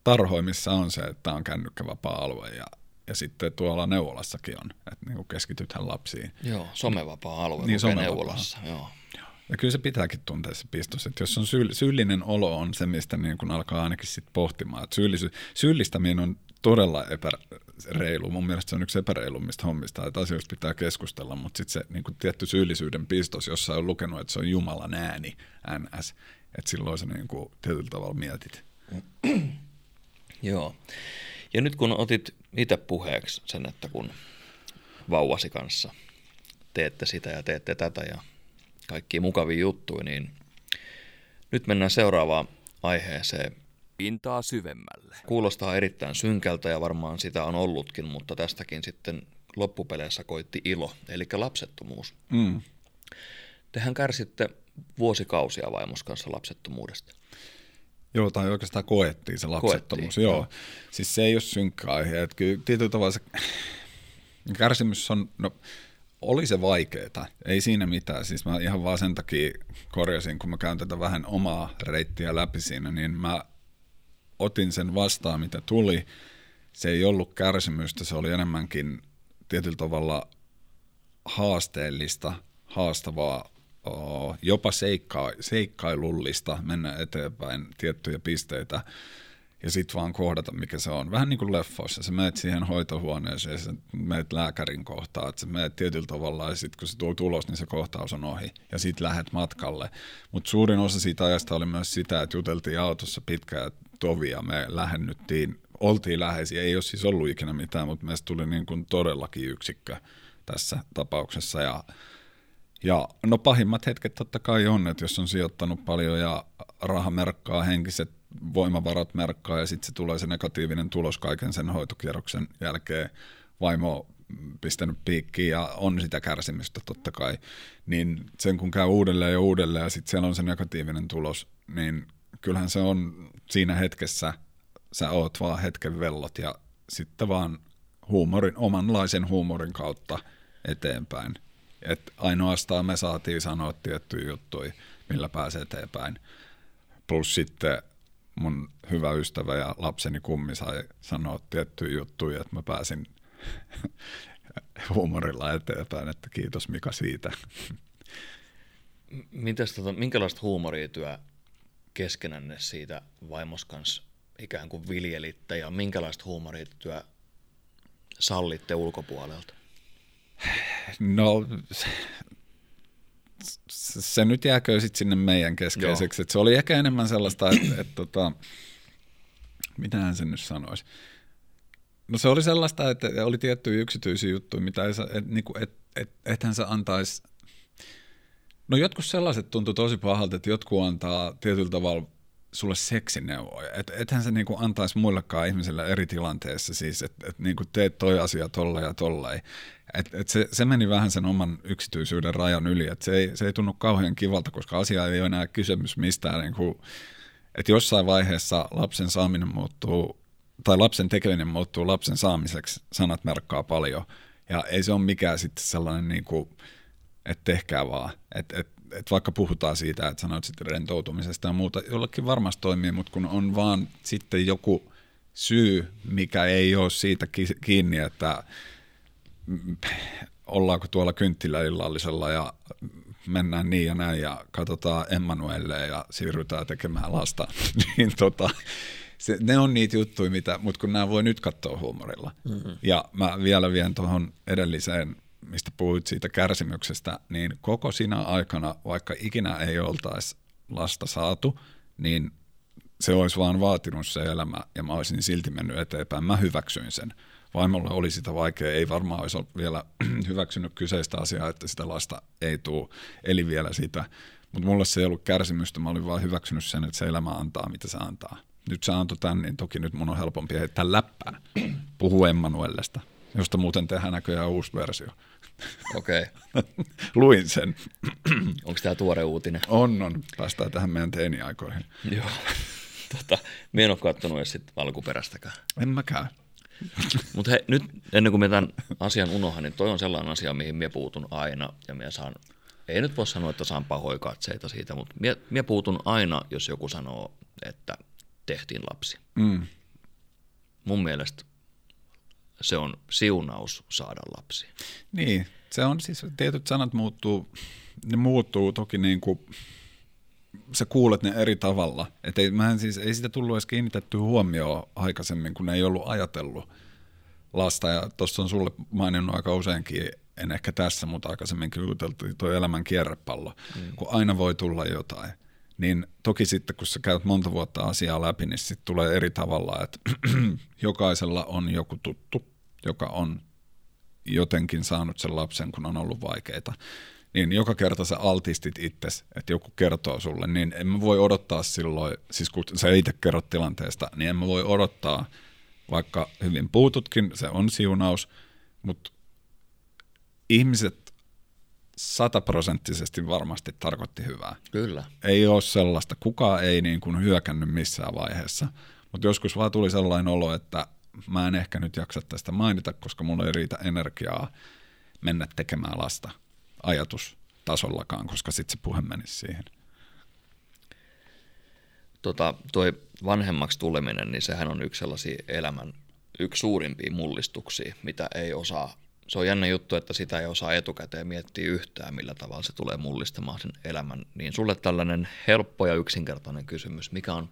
tarhoimissa on se, että on kännykkävapaa alue ja, ja sitten tuolla neuvolassakin on, että niin keskitytään lapsiin. Joo, somevapaa alue niin, somevapaa. neuvolassa, joo. Ja kyllä se pitääkin tuntea se pistos, että jos on syy, syyllinen olo on se, mistä niin kun alkaa ainakin sit pohtimaan, että syyllisy, syyllistäminen on todella epäreilu. Mun mielestä se on yksi epäreilummista hommista, että asioista pitää keskustella, mutta sitten se niin kuin tietty syyllisyyden pistos, jossa on lukenut, että se on Jumalan ääni, NS, että silloin sä niin kuin tietyllä tavalla mietit. Joo. Ja nyt kun otit itse puheeksi sen, että kun vauvasi kanssa teette sitä ja teette tätä ja kaikki mukavia juttuja, niin nyt mennään seuraavaan aiheeseen, pintaa syvemmälle. Kuulostaa erittäin synkältä ja varmaan sitä on ollutkin, mutta tästäkin sitten loppupeleissä koitti ilo, eli lapsettomuus. Mm. Tehän kärsitte vuosikausia vaimos kanssa lapsettomuudesta. Joo, tai oikeastaan koettiin se lapsettomuus. Koettiin, joo. joo. Siis se ei ole synkkä aihe. Että kyllä tietyllä tavalla se kärsimys on, no oli se vaikeeta, ei siinä mitään. Siis mä ihan vaan sen takia korjasin, kun mä käyn tätä vähän omaa reittiä läpi siinä, niin mä otin sen vastaan, mitä tuli. Se ei ollut kärsimystä, se oli enemmänkin tietyllä tavalla haasteellista, haastavaa, jopa seikka- seikkailullista mennä eteenpäin tiettyjä pisteitä. ja sitten vaan kohdata, mikä se on. Vähän niin kuin leffoissa, sä menet siihen hoitohuoneeseen sä menet lääkärin kohtaan, että sä menet tietyllä tavalla ja sitten kun se tuo tulos, niin se kohtaus on ohi ja sitten lähdet matkalle. Mutta suurin osa siitä ajasta oli myös sitä, että juteltiin autossa pitkään tovia, me lähennyttiin, oltiin läheisiä, ei ole siis ollut ikinä mitään, mutta meistä tuli niin kuin todellakin yksikkö tässä tapauksessa ja ja no pahimmat hetket totta kai on, että jos on sijoittanut paljon ja raha merkkaa, henkiset voimavarat merkkaa ja sitten se tulee se negatiivinen tulos kaiken sen hoitokierroksen jälkeen, vaimo pistänyt piikkiin ja on sitä kärsimystä totta kai, niin sen kun käy uudelleen ja uudelleen ja sitten siellä on se negatiivinen tulos, niin kyllähän se on siinä hetkessä, sä oot vaan hetken vellot ja sitten vaan huumorin, omanlaisen huumorin kautta eteenpäin. Et ainoastaan me saatiin sanoa tiettyjä juttuja, millä pääsee eteenpäin. Plus sitten mun hyvä ystävä ja lapseni kummi sai sanoa tiettyjä juttuja, että mä pääsin huumorilla eteenpäin, että kiitos Mika siitä. Mitäs, tota, minkälaista huumoria työ keskenänne siitä vaimos kanssa ikään kuin viljelitte ja minkälaista huumoria työ sallitte ulkopuolelta? No se nyt jääkö sitten sinne meidän keskeiseksi. se oli ehkä enemmän sellaista, että et, tota, mitähän sen nyt sanoisi. No se oli sellaista, että oli tiettyjä yksityisiä juttuja, mitä ei, et, niinku, et, et, ethän se antaisi, no jotkut sellaiset tuntuu tosi pahalta, että jotkut antaa tietyllä tavalla sulle seksineuvoja. Et, ethän se niinku antaisi muillekaan ihmisille eri tilanteessa siis, että et niinku teet toi asia tolla ja tolla. Et, et se, se, meni vähän sen oman yksityisyyden rajan yli, että se ei, se ei tunnu kauhean kivalta, koska asia ei ole enää kysymys mistään, niinku, että jossain vaiheessa lapsen saaminen muuttuu, tai lapsen tekeminen muuttuu lapsen saamiseksi, sanat merkkaa paljon, ja ei se ole mikään sitten sellainen, niinku, että tehkää vaan, että et, et vaikka puhutaan siitä, että sanoit sitten rentoutumisesta ja muuta, jollekin varmasti toimii, mutta kun on vaan sitten joku syy, mikä ei ole siitä kiinni, että ollaanko tuolla kynttiläillallisella ja mennään niin ja näin ja katsotaan Emmanuelle ja siirrytään tekemään lasta, niin tota, se, ne on niitä juttuja, mitä, mutta kun nämä voi nyt katsoa huumorilla. Mm-hmm. Ja mä vielä vien tuohon edelliseen, mistä puhuit siitä kärsimyksestä, niin koko sinä aikana, vaikka ikinä ei oltaisi lasta saatu, niin se olisi vaan vaatinut se elämä ja mä olisin silti mennyt eteenpäin. Mä hyväksyin sen vaimolle oli sitä vaikea, ei varmaan olisi vielä hyväksynyt kyseistä asiaa, että sitä lasta ei tule, eli vielä sitä. Mutta mulle se ei ollut kärsimystä, mä olin vaan hyväksynyt sen, että se elämä antaa, mitä se antaa. Nyt se antoi tämän, niin toki nyt mun on helpompi heittää läppää, puhu Emmanuellesta, josta muuten tehdään näköjään uusi versio. Okei. Okay. Luin sen. Onko tämä tuore uutinen? On, on. Päästään tähän meidän teiniaikoihin. Joo. Tota, me en ole katsonut edes alkuperäistäkään. En mäkään. Mutta nyt ennen kuin me tämän asian unohan, niin toi on sellainen asia, mihin minä puutun aina ja minä saan, ei nyt voi sanoa, että saan pahoja katseita siitä, mutta minä, minä puutun aina, jos joku sanoo, että tehtiin lapsi. Mm. Mun mielestä se on siunaus saada lapsi. Niin, se on siis, tietyt sanat muuttuu, ne muuttuu toki niin kuin sä kuulet ne eri tavalla. Et ei, mä en siis, ei sitä tullut edes kiinnitetty huomioon aikaisemmin, kun ei ollut ajatellut lasta. Ja tuossa on sulle maininnut aika useinkin, en ehkä tässä, mutta aikaisemminkin juteltiin tuo elämän kierrepallo, mm. kun aina voi tulla jotain. Niin toki sitten, kun sä käyt monta vuotta asiaa läpi, niin sitten tulee eri tavalla, että jokaisella on joku tuttu, joka on jotenkin saanut sen lapsen, kun on ollut vaikeita niin joka kerta sä altistit itses, että joku kertoo sulle, niin en mä voi odottaa silloin, siis kun sä itse kerrot tilanteesta, niin en mä voi odottaa, vaikka hyvin puututkin, se on siunaus, mutta ihmiset sataprosenttisesti varmasti tarkoitti hyvää. Kyllä. Ei ole sellaista, kukaan ei niin kuin hyökännyt missään vaiheessa, mutta joskus vaan tuli sellainen olo, että mä en ehkä nyt jaksa tästä mainita, koska mulla ei riitä energiaa mennä tekemään lasta ajatustasollakaan, koska sitten se puhe menisi siihen. Tota, toi vanhemmaksi tuleminen, niin sehän on yksi sellaisia elämän yksi suurimpia mullistuksia, mitä ei osaa. Se on jännä juttu, että sitä ei osaa etukäteen miettiä yhtään, millä tavalla se tulee mullistamaan sen elämän. Niin sulle tällainen helppo ja yksinkertainen kysymys, mikä on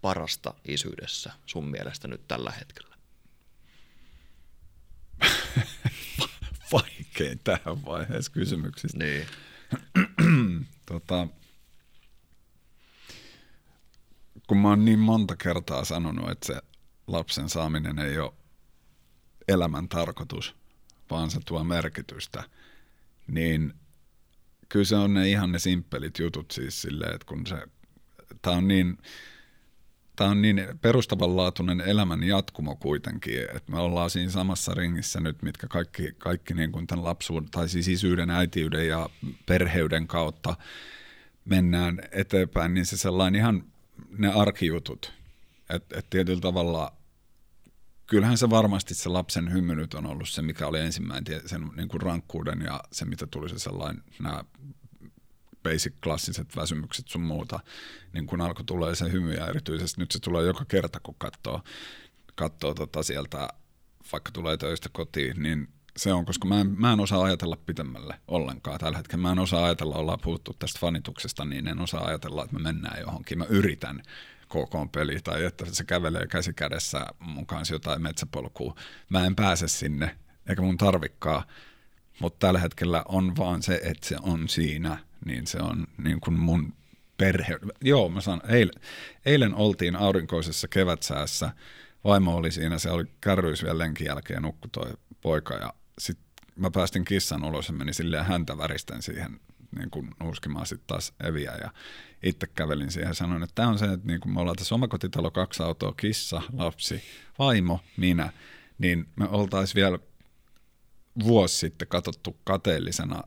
parasta isyydessä sun mielestä nyt tällä hetkellä? Vaikein tähän vaiheessa kysymyksistä. Niin. tota, kun mä oon niin monta kertaa sanonut, että se lapsen saaminen ei ole elämän tarkoitus, vaan se tuo merkitystä, niin kyllä se on ne ihan ne simppelit jutut siis silleen, että kun se, tää on niin, tämä on niin perustavanlaatuinen elämän jatkumo kuitenkin, että me ollaan siinä samassa ringissä nyt, mitkä kaikki, kaikki niin kuin tämän lapsuuden, tai siis isyyden, äitiyden ja perheyden kautta mennään eteenpäin, niin se sellainen ihan ne arkijutut, että et tietyllä tavalla kyllähän se varmasti se lapsen hymy nyt on ollut se, mikä oli ensimmäinen, sen niin kuin rankkuuden ja se, mitä tuli se sellainen, nämä basic klassiset väsymykset sun muuta, niin kun alkoi tulee se hymy ja erityisesti nyt se tulee joka kerta, kun katsoo, katsoo tota sieltä, vaikka tulee töistä kotiin, niin se on, koska mä en, mä en osaa ajatella pitemmälle ollenkaan tällä hetkellä. Mä en osaa ajatella, ollaan puhuttu tästä fanituksesta, niin en osaa ajatella, että me mennään johonkin. Mä yritän KK peli tai että se kävelee käsi kädessä mun kanssa jotain metsäpolkua. Mä en pääse sinne, eikä mun tarvikkaa, mutta tällä hetkellä on vaan se, että se on siinä, niin se on niin kuin mun perhe. Joo, mä sanon, eilen, eilen oltiin aurinkoisessa kevätsäässä, vaimo oli siinä, se oli kärryys vielä lenkin jälkeen, nukku toi poika ja sitten mä päästin kissan ulos ja meni silleen häntä väristen siihen niin kuin nuuskimaan sitten taas Eviä ja itse kävelin siihen ja sanoin, että tämä on se, että niin kuin me ollaan tässä omakotitalo, kaksi autoa, kissa, lapsi, vaimo, minä, niin me oltaisiin vielä vuosi sitten katsottu kateellisena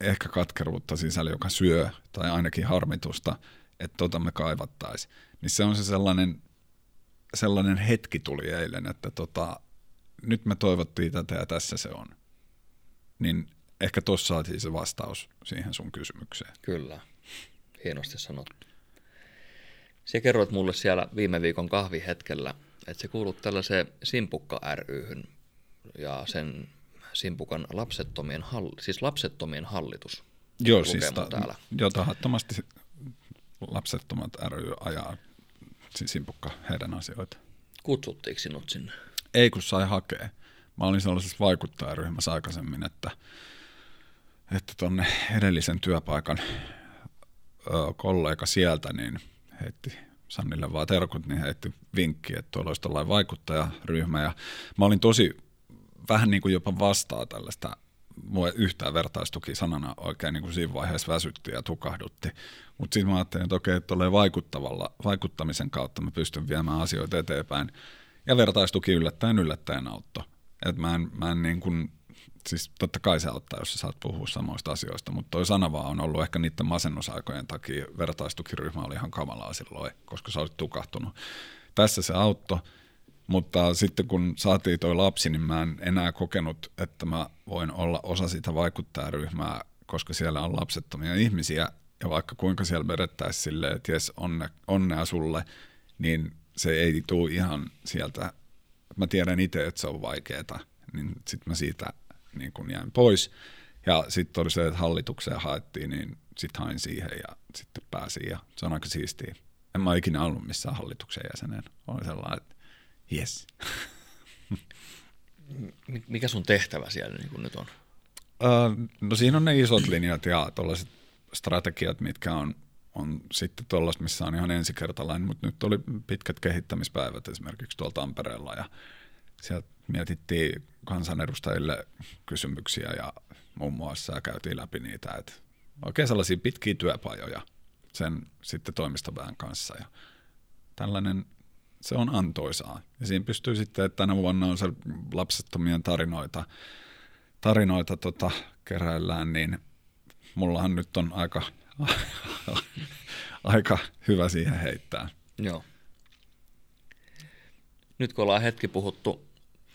ehkä katkeruutta sisällä, joka syö, tai ainakin harmitusta, että tota me kaivattaisiin. Niin se on se sellainen, sellainen hetki tuli eilen, että tota, nyt me toivottiin tätä ja tässä se on. Niin ehkä tuossa saatiin se vastaus siihen sun kysymykseen. Kyllä, hienosti sanottu. Se kerroit mulle siellä viime viikon kahvihetkellä, että se kuulut tällaiseen Simpukka ryhyn ja sen Simpukan lapsettomien, hall, siis lapsettomien hallitus. Joo, siis ta- täällä. jo tahattomasti lapsettomat ry ajaa siis Simpukka heidän asioita. Kutsuttiinko sinut sinne? Ei, kun sai hakea. Mä olin sellaisessa vaikuttajaryhmässä aikaisemmin, että että tuonne edellisen työpaikan ö, kollega sieltä niin heitti Sannille vaan terkut, niin heitti vinkki, että tuolla olisi tällainen vaikuttajaryhmä. Ja mä olin tosi vähän niin kuin jopa vastaa tällaista mua yhtään vertaistuki sanana oikein niin kuin siinä vaiheessa väsytti ja tukahdutti. Mutta sitten mä ajattelin, että okei, että vaikuttavalla, vaikuttamisen kautta mä pystyn viemään asioita eteenpäin. Ja vertaistuki yllättäen yllättäen auttoi. Et mä en, mä en niin kuin, siis totta kai se auttaa, jos sä saat puhua samoista asioista, mutta toi sana vaan on ollut ehkä niiden masennusaikojen takia, vertaistukiryhmä oli ihan kamalaa silloin, koska sä olit tukahtunut. Tässä se auttoi, mutta sitten kun saatiin toi lapsi, niin mä en enää kokenut, että mä voin olla osa sitä vaikuttajaryhmää, koska siellä on lapsettomia ihmisiä, ja vaikka kuinka siellä vedettäisiin silleen, että jes, onne, onnea sulle, niin se ei tule ihan sieltä, mä tiedän itse, että se on vaikeaa, niin sitten mä siitä niin kun jäin pois. Ja sitten oli se, että hallitukseen haettiin, niin sitten hain siihen ja sitten pääsin ja se on aika siistiä. En mä ikinä ollut missään hallituksen jäsenen. Oli sellainen, että Yes. Mikä sun tehtävä siellä niin nyt on? No siinä on ne isot linjat ja tuollaiset strategiat, mitkä on, on sitten tuollaista, missä on ihan ensikertalainen, mutta nyt oli pitkät kehittämispäivät esimerkiksi tuolla Tampereella ja sieltä mietittiin kansanedustajille kysymyksiä ja muun muassa ja käytiin läpi niitä, että oikein sellaisia pitkiä työpajoja sen sitten toimistoväen kanssa ja tällainen se on antoisaa. Ja siinä pystyy sitten, että tänä vuonna on se lapsettomien tarinoita, tarinoita tota, keräillään, niin mullahan nyt on aika, aika hyvä siihen heittää. Joo. Nyt kun ollaan hetki puhuttu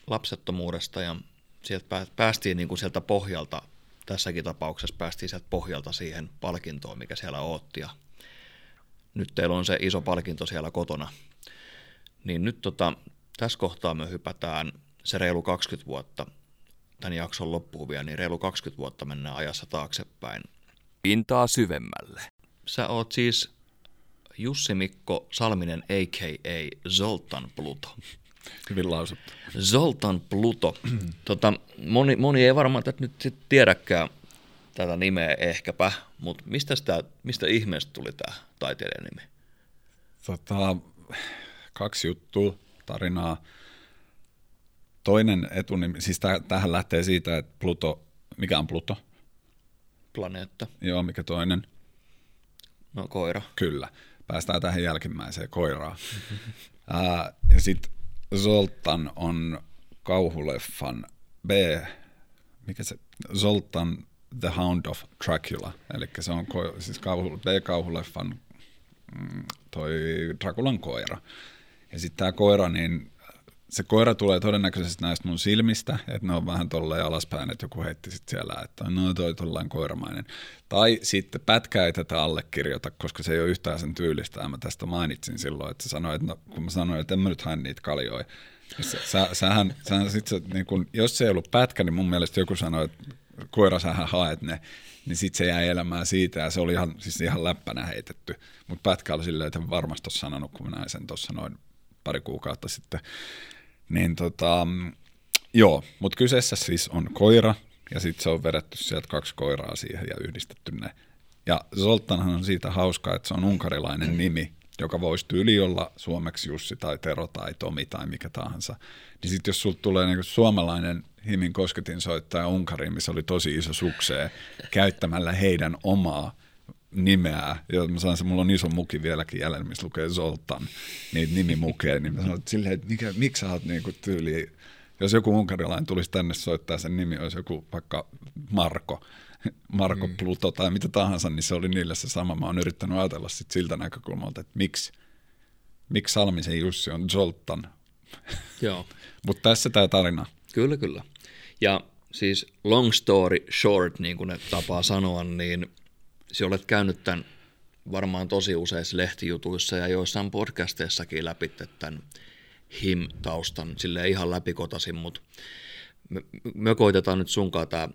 lapsettomuudesta ja sieltä päästiin niin kuin sieltä pohjalta, tässäkin tapauksessa päästiin sieltä pohjalta siihen palkintoon, mikä siellä ootti ja nyt teillä on se iso palkinto siellä kotona – niin nyt tota, tässä kohtaa me hypätään se reilu 20 vuotta, tämän jakson loppuun vielä, niin reilu 20 vuotta mennään ajassa taaksepäin. Pintaa syvemmälle. Sä oot siis Jussi Mikko Salminen a.k.a. Zoltan Pluto. Hyvin lausuttu. Zoltan Pluto. tota, moni, moni ei varmaan tätä nyt sit tiedäkään tätä nimeä ehkäpä, mutta mistä, sitä, mistä ihmeestä tuli tämä taiteilijan nimi? Tota, kaksi juttua, tarinaa. Toinen etunimi, siis täh, tähän lähtee siitä, että Pluto, mikä on Pluto? Planeetta. Joo, mikä toinen? No koira. Kyllä. Päästään tähän jälkimmäiseen koiraan. Ää, ja sitten Zoltan on kauhuleffan B, mikä se, Zoltan The Hound of Dracula, eli se on ko, siis kauhu, B-kauhuleffan mm, toi Draculan koira. Ja sitten tämä koira, niin se koira tulee todennäköisesti näistä mun silmistä, että ne on vähän tolleen alaspäin, että joku heitti sitten siellä, että no toi tollain koiramainen. Tai sitten pätkä ei tätä allekirjoita, koska se ei ole yhtään sen tyylistä, mä tästä mainitsin silloin, että se sanoi, että no, kun mä sanoin, että en mä nyt hae niitä kaljoja, Sä, sä, sähän, sähän sit se, niin kun, jos se ei ollut pätkä, niin mun mielestä joku sanoi, että koira sähän haet ne, niin sitten se jäi elämään siitä, ja se oli ihan, siis ihan läppänä heitetty. Mutta pätkä oli silleen, että varmasti sanonut, kun mä näin sen tuossa noin pari kuukautta sitten. Niin tota, joo, mutta kyseessä siis on koira, ja sitten se on vedetty sieltä kaksi koiraa siihen ja yhdistetty ne. Ja Zoltanhan on siitä hauskaa, että se on unkarilainen nimi, joka voisi tyyli olla suomeksi Jussi tai Tero tai Tomi tai mikä tahansa. Niin sitten jos sulta tulee niinku suomalainen Himin kosketin soittaja Unkariin, missä oli tosi iso suksee, käyttämällä heidän omaa nimeä, ja mä sanon, että mulla on iso muki vieläkin jäljellä, missä lukee Zoltan, niitä nimimukea, niin mä sanon, että silleen, että mikä, miksi sä oot niinku tyyli, jos joku unkarilainen tulisi tänne soittaa, sen nimi olisi joku vaikka Marko, Marko mm. Pluto tai mitä tahansa, niin se oli niille se sama. Mä oon yrittänyt ajatella sit siltä näkökulmalta, että miksi, miksi Salmisen Jussi on Zoltan. Joo. Mutta tässä tämä tarina. Kyllä, kyllä. Ja siis long story short, niin kuin ne tapaa sanoa, niin sinä olet käynyt tämän varmaan tosi useissa lehtijutuissa ja joissain podcasteissakin läpi tämän HIM-taustan sille ihan läpikotasin, mutta me, me koitetaan nyt sunkaan tämä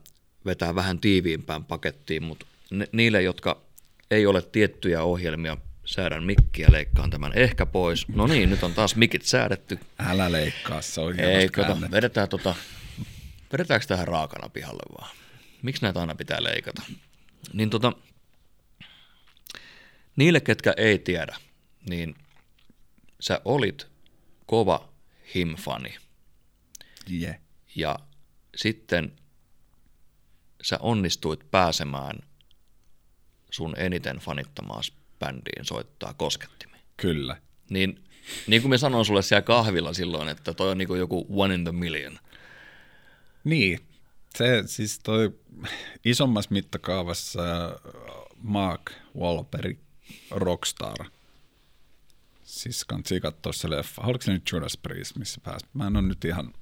vetää vähän tiiviimpään pakettiin, mutta ne, niille, jotka ei ole tiettyjä ohjelmia, säädän mikkiä, leikkaan tämän ehkä pois. No niin, nyt on taas mikit säädetty. Älä leikkaa, se on Ei, kato, vedetään tota, vedetäänkö tähän raakana pihalle vaan? Miksi näitä aina pitää leikata? Niin tota, niille, ketkä ei tiedä, niin sä olit kova himfani. Yeah. Ja sitten sä onnistuit pääsemään sun eniten fanittamaas bändiin soittaa koskettimia. Kyllä. Niin, niin kuin mä sanoin sulle siellä kahvilla silloin, että toi on niin joku one in the million. Niin, se siis toi isommassa mittakaavassa Mark Wahlberg Rockstar. Siis kannattaa katsoa se leffa. Oliko se nyt Judas Priest, missä pääsi? Mä en ole nyt ihan...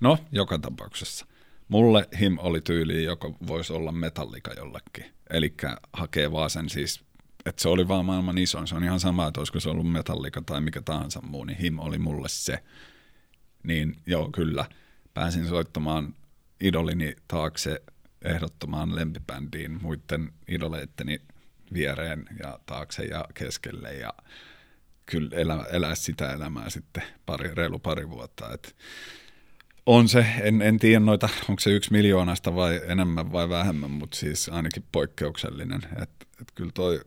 No, joka tapauksessa. Mulle him oli tyyli, joka voisi olla metallika jollekin. Eli hakee vaan sen siis, että se oli vaan maailman isoin. Se on ihan sama, että olisiko se ollut metallika tai mikä tahansa muu, niin him oli mulle se. Niin joo, kyllä. Pääsin soittamaan idolini taakse ehdottomaan lempibändiin muiden idoleitteni viereen ja taakse ja keskelle ja kyllä elää, elää sitä elämää sitten pari, reilu pari vuotta. Et on se, en, en tiedä noita, onko se yksi miljoonasta vai enemmän vai vähemmän, mutta siis ainakin poikkeuksellinen. Et, et kyllä toi,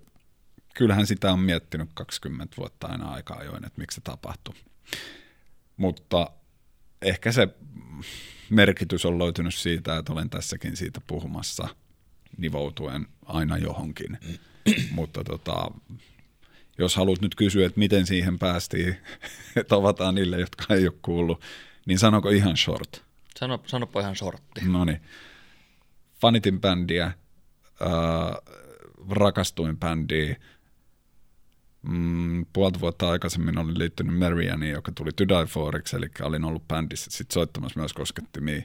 kyllähän sitä on miettinyt 20 vuotta aina aikaa ajoin, että miksi se tapahtui. Mutta ehkä se merkitys on löytynyt siitä, että olen tässäkin siitä puhumassa nivoutuen aina johonkin. Mutta tota, jos haluat nyt kysyä, että miten siihen päästiin, että avataan niille, jotka ei ole kuullut, niin sanoko ihan short? Sano, sanopa ihan shortti. No niin. Fanitin bändiä, äh, rakastuin bändiä. Mm, puolta vuotta aikaisemmin olin liittynyt Marianiin, joka tuli To Die Foriksi, eli olin ollut bändissä sit soittamassa myös koskettimia.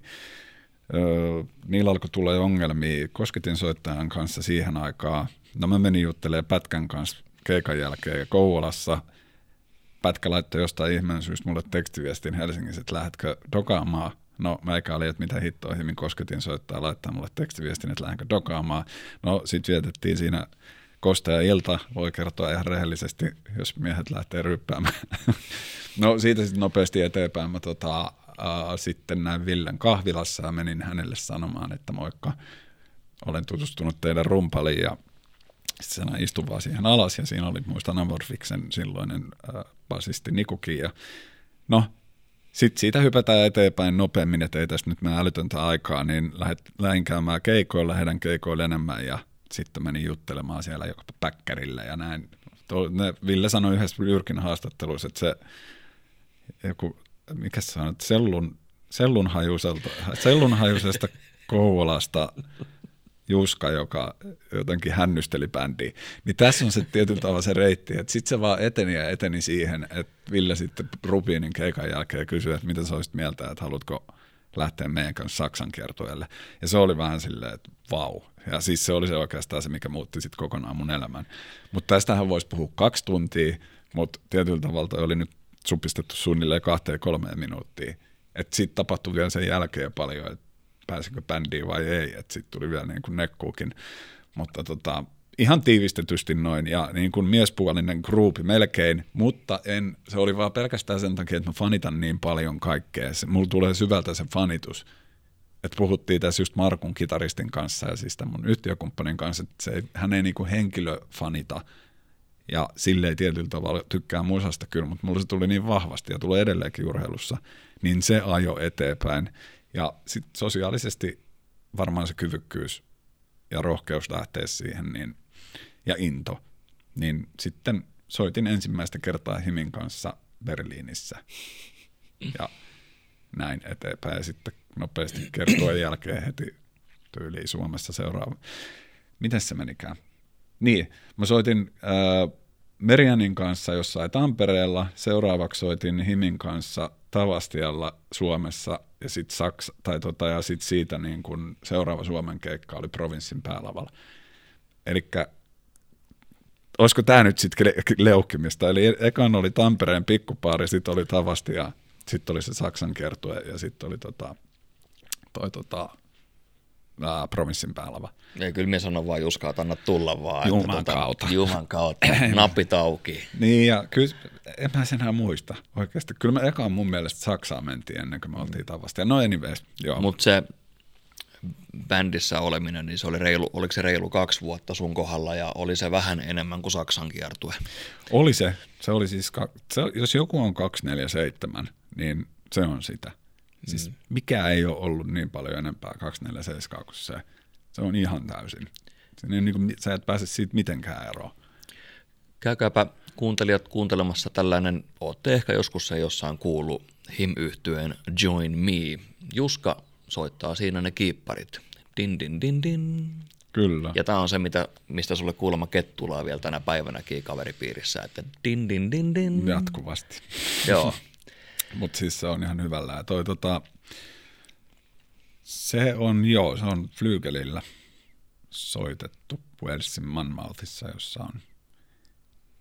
Niillä alkoi tulla ongelmia kosketin soittajan kanssa siihen aikaan. No mä menin juttelemaan Pätkän kanssa keikan jälkeen Kouvolassa. Pätkä laittoi jostain ihmeen syystä mulle tekstiviestin Helsingissä, että lähdetkö dokaamaan. No meikä oli, että mitä hittoa Himin kosketin soittaa laittaa mulle tekstiviestin, että lähdenkö dokaamaan. No sit vietettiin siinä kostea ilta, voi kertoa ihan rehellisesti, jos miehet lähtee ryppäämään. no siitä sitten nopeasti eteenpäin. Mä tota, sitten näin Villen kahvilassa ja menin hänelle sanomaan, että moikka, olen tutustunut teidän rumpaliin ja sitten se istui vaan siihen alas ja siinä oli muistan Amorfiksen silloinen äh, basisti Nikuki ja no sitten siitä hypätään eteenpäin nopeammin, että ei tästä nyt mene älytöntä aikaa, niin lähdin käymään keikoilla, heidän keikoilla enemmän ja sitten menin juttelemaan siellä joka päkkärillä ja näin. Ville sanoi yhdessä Jyrkin haastattelussa, että se joku, mikä se on, sellun, sellunhajuiselta, sellunhajuisesta Kouvolasta Juska, joka jotenkin hännysteli bändiä. Niin tässä on se tietyllä tavalla se reitti, että sitten se vaan eteni ja eteni siihen, että Ville sitten Rubinin keikan jälkeen kysyi, että mitä sä olisit mieltä, että haluatko lähteä meidän kanssa Saksan kiertueelle. Ja se oli vähän silleen, että vau. Ja siis se oli se oikeastaan se, mikä muutti sitten kokonaan mun elämän. Mutta tästähän voisi puhua kaksi tuntia, mutta tietyllä tavalla oli nyt supistettu suunnilleen kahteen kolmeen minuuttia. Että sitten tapahtui vielä sen jälkeen paljon, että pääsikö bändiin vai ei, että sitten tuli vielä niin kuin nekkuukin. Mutta tota, ihan tiivistetysti noin, ja niin kuin miespuolinen gruupi melkein, mutta en, se oli vaan pelkästään sen takia, että mä fanitan niin paljon kaikkea. Se, mulla tulee syvältä se fanitus. Että puhuttiin tässä just Markun kitaristin kanssa ja siis tämän mun yhtiökumppanin kanssa, että se, hän ei niin kuin henkilö fanita, ja sille ei tietyllä tavalla tykkää musasta kyllä, mutta mulla se tuli niin vahvasti ja tulee edelleenkin urheilussa, niin se ajo eteenpäin. Ja sitten sosiaalisesti varmaan se kyvykkyys ja rohkeus lähteä siihen niin, ja into, niin sitten soitin ensimmäistä kertaa Himin kanssa Berliinissä ja näin eteenpäin. Ja sitten nopeasti kertoa jälkeen heti tyyliin Suomessa seuraava. Miten se menikään? Niin, mä soitin äh, Merianin kanssa jossain Tampereella, seuraavaksi soitin Himin kanssa Tavastialla Suomessa ja sitten Saksa, tai tota, ja sit siitä niin kun seuraava Suomen keikka oli provinssin päälavalla. Eli olisiko tämä nyt sitten leukkimista? Eli ekan oli Tampereen pikkupaari, sitten oli Tavasti ja sitten oli se Saksan kiertue ja sitten oli tota, toi tota, ää, provinssin päälava. Ja kyllä minä sanon vaan Juska, että anna tulla vaan. Juman että, kautta. Juman kautta, napit auki. niin ja kyllä, en mä sen enää muista oikeasti. Kyllä me ekaan mun mielestä Saksaan mentiin ennen kuin me oltiin tavasta. Ja no anyways, joo. Mutta se bändissä oleminen, niin se oli reilu, oliko se reilu kaksi vuotta sun kohdalla ja oli se vähän enemmän kuin Saksan kiertue? Oli se. Se oli siis, se, jos joku on 247, niin se on sitä. Siis mm. mikä ei ole ollut niin paljon enempää 247 kuin se. Se on ihan täysin. Se niin kuin, sä et pääse siitä mitenkään eroon. Käykääpä kuuntelijat kuuntelemassa tällainen, ootte ehkä joskus se jossain kuullut him yhtyeen Join Me. Juska soittaa siinä ne kiipparit. Din, din, din, din. Kyllä. Ja tämä on se, mitä, mistä sulle kuulemma kettulaa vielä tänä päivänäkin kaveripiirissä, että din, din, din, din. Jatkuvasti. Joo. Mutta siis se on ihan hyvällä. Toi, tota, se on, joo, se on Flygelillä soitettu Walesin Manmouthissa, jossa on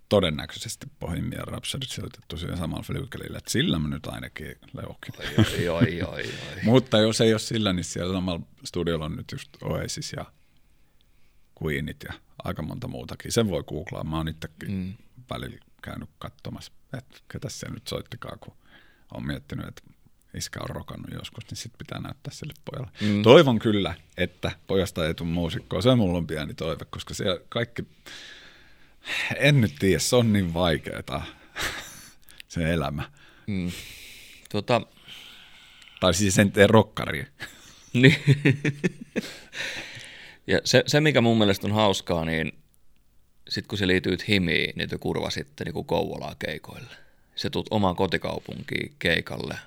todennäköisesti Bohemian Rhapsody sijoitettu siihen samalla Flygelillä, että sillä mä nyt ainakin leukin. Oi, oi, oi, oi. Mutta jos ei ole sillä, niin siellä samalla studiolla on nyt just Oasis ja Queenit ja aika monta muutakin. Sen voi googlaa. Mä oon itsekin mm. välillä käynyt katsomassa, että ketä se nyt soittikaa, kun on miettinyt, että iskä on rokannut joskus, niin sitten pitää näyttää sille pojalle. Mm. Toivon kyllä, että pojasta ei tule muusikkoa. Se on mulla on pieni toive, koska siellä kaikki, en nyt tiedä, se on niin vaikeaa se elämä. Mm. Tota... Tai siis sen tee rokkari. Niin. ja se, se, mikä mun mielestä on hauskaa, niin sitten kun se liittyy himiin, niin te kurvasitte niin Kouvolaa keikoille se tuut omaan kotikaupunkiin keikalle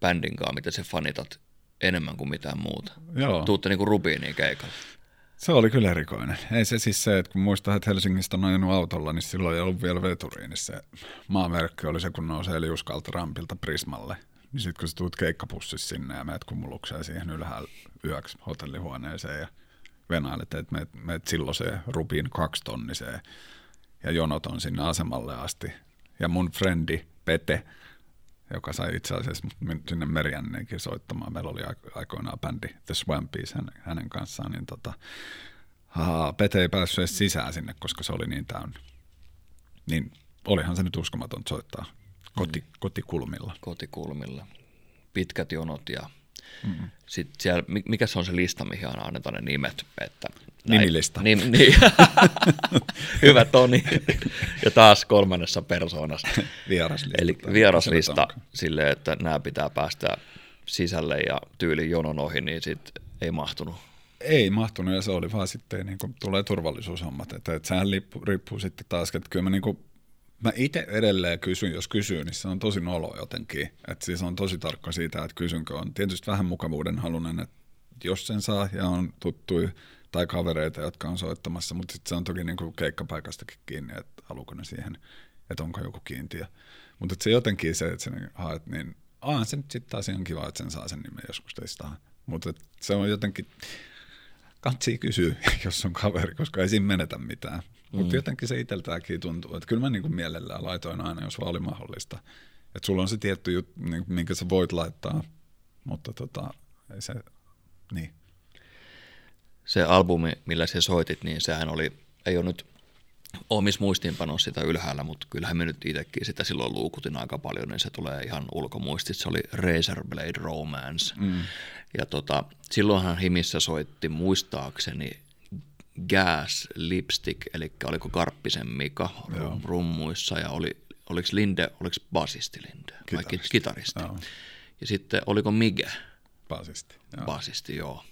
bändin kanssa, mitä se fanitat enemmän kuin mitään muuta. Joo. Tuutte niinku Rubiiniin keikalle. Se oli kyllä erikoinen. Ei se siis se, että kun muistaa, että Helsingistä on ajanut autolla, niin silloin ei ollut vielä veturiin, niin se maamerkki oli se, kun nousee liuskalta rampilta Prismalle. Niin sitten kun sä tuut keikkapussissa sinne ja meet kumulukseen siihen ylhäällä yöksi hotellihuoneeseen ja venailet, että meet, meet silloin se Rubin kaksitonniseen ja jonot on sinne asemalle asti. Ja mun frendi Pete, joka sai itse asiassa sinne Meriannenkin soittamaan. Meillä oli aikoinaan bändi The Swampies hänen, hänen kanssaan, niin tota, Haa, Pete ei päässyt edes sisään sinne, koska se oli niin täynnä. Niin olihan se nyt uskomaton soittaa koti, mm. kotikulmilla. Kotikulmilla. Pitkät jonot ja mm sitten siellä, mikä se on se lista, mihin aina annetaan ne nimet? Että Nimilista. Nim, niin. Hyvä Toni. Ja taas kolmannessa persoonassa. Vieraslista. Eli vieraslista silleen, että nämä pitää päästä sisälle ja tyyli jonon ohi, niin sitten ei mahtunut ei mahtunut ja se oli vaan sitten, niin kuin, tulee turvallisuushommat. Että, että sehän riippuu, riippuu sitten taas, että kyllä mä, niin kuin, mä itse edelleen kysyn, jos kysyy, niin se on tosi nolo jotenkin. Että siis on tosi tarkka siitä, että kysynkö on tietysti vähän mukavuuden halunen, että jos sen saa ja on tuttuja tai kavereita, jotka on soittamassa, mutta sitten se on toki niin kuin keikkapaikastakin kiinni, että haluuko ne siihen, että onko joku kiintiö. Mutta se jotenkin se, että sen haet, niin aah, se nyt sitten taas ihan kiva, että sen saa sen nimen joskus testaa. Mutta se on jotenkin, kansi kysyä, jos on kaveri, koska ei siinä menetä mitään. Mutta mm. jotenkin se itseltäänkin tuntuu, että kyllä mä niin kuin mielellään laitoin aina, jos vaan oli mahdollista. Että sulla on se tietty juttu, niin minkä sä voit laittaa, mutta tota, ei se, niin. Se albumi, millä sä soitit, niin sehän oli, ei ole nyt omissa muistiinpanoissa sitä ylhäällä, mutta kyllähän me nyt itsekin sitä silloin luukutin aika paljon, niin se tulee ihan ulkomuistit. Se oli Razorblade Romance. Mm. Ja tota, silloinhan Himissä soitti muistaakseni Gas Lipstick, eli oliko Karppisen Mika Joo. rummuissa ja oli, oliko Linde, oliko basisti Linde? Kitaristi. Vai kitaristi. Joo. Ja sitten oliko Mige? Basisti. Joo. Basisti, joo.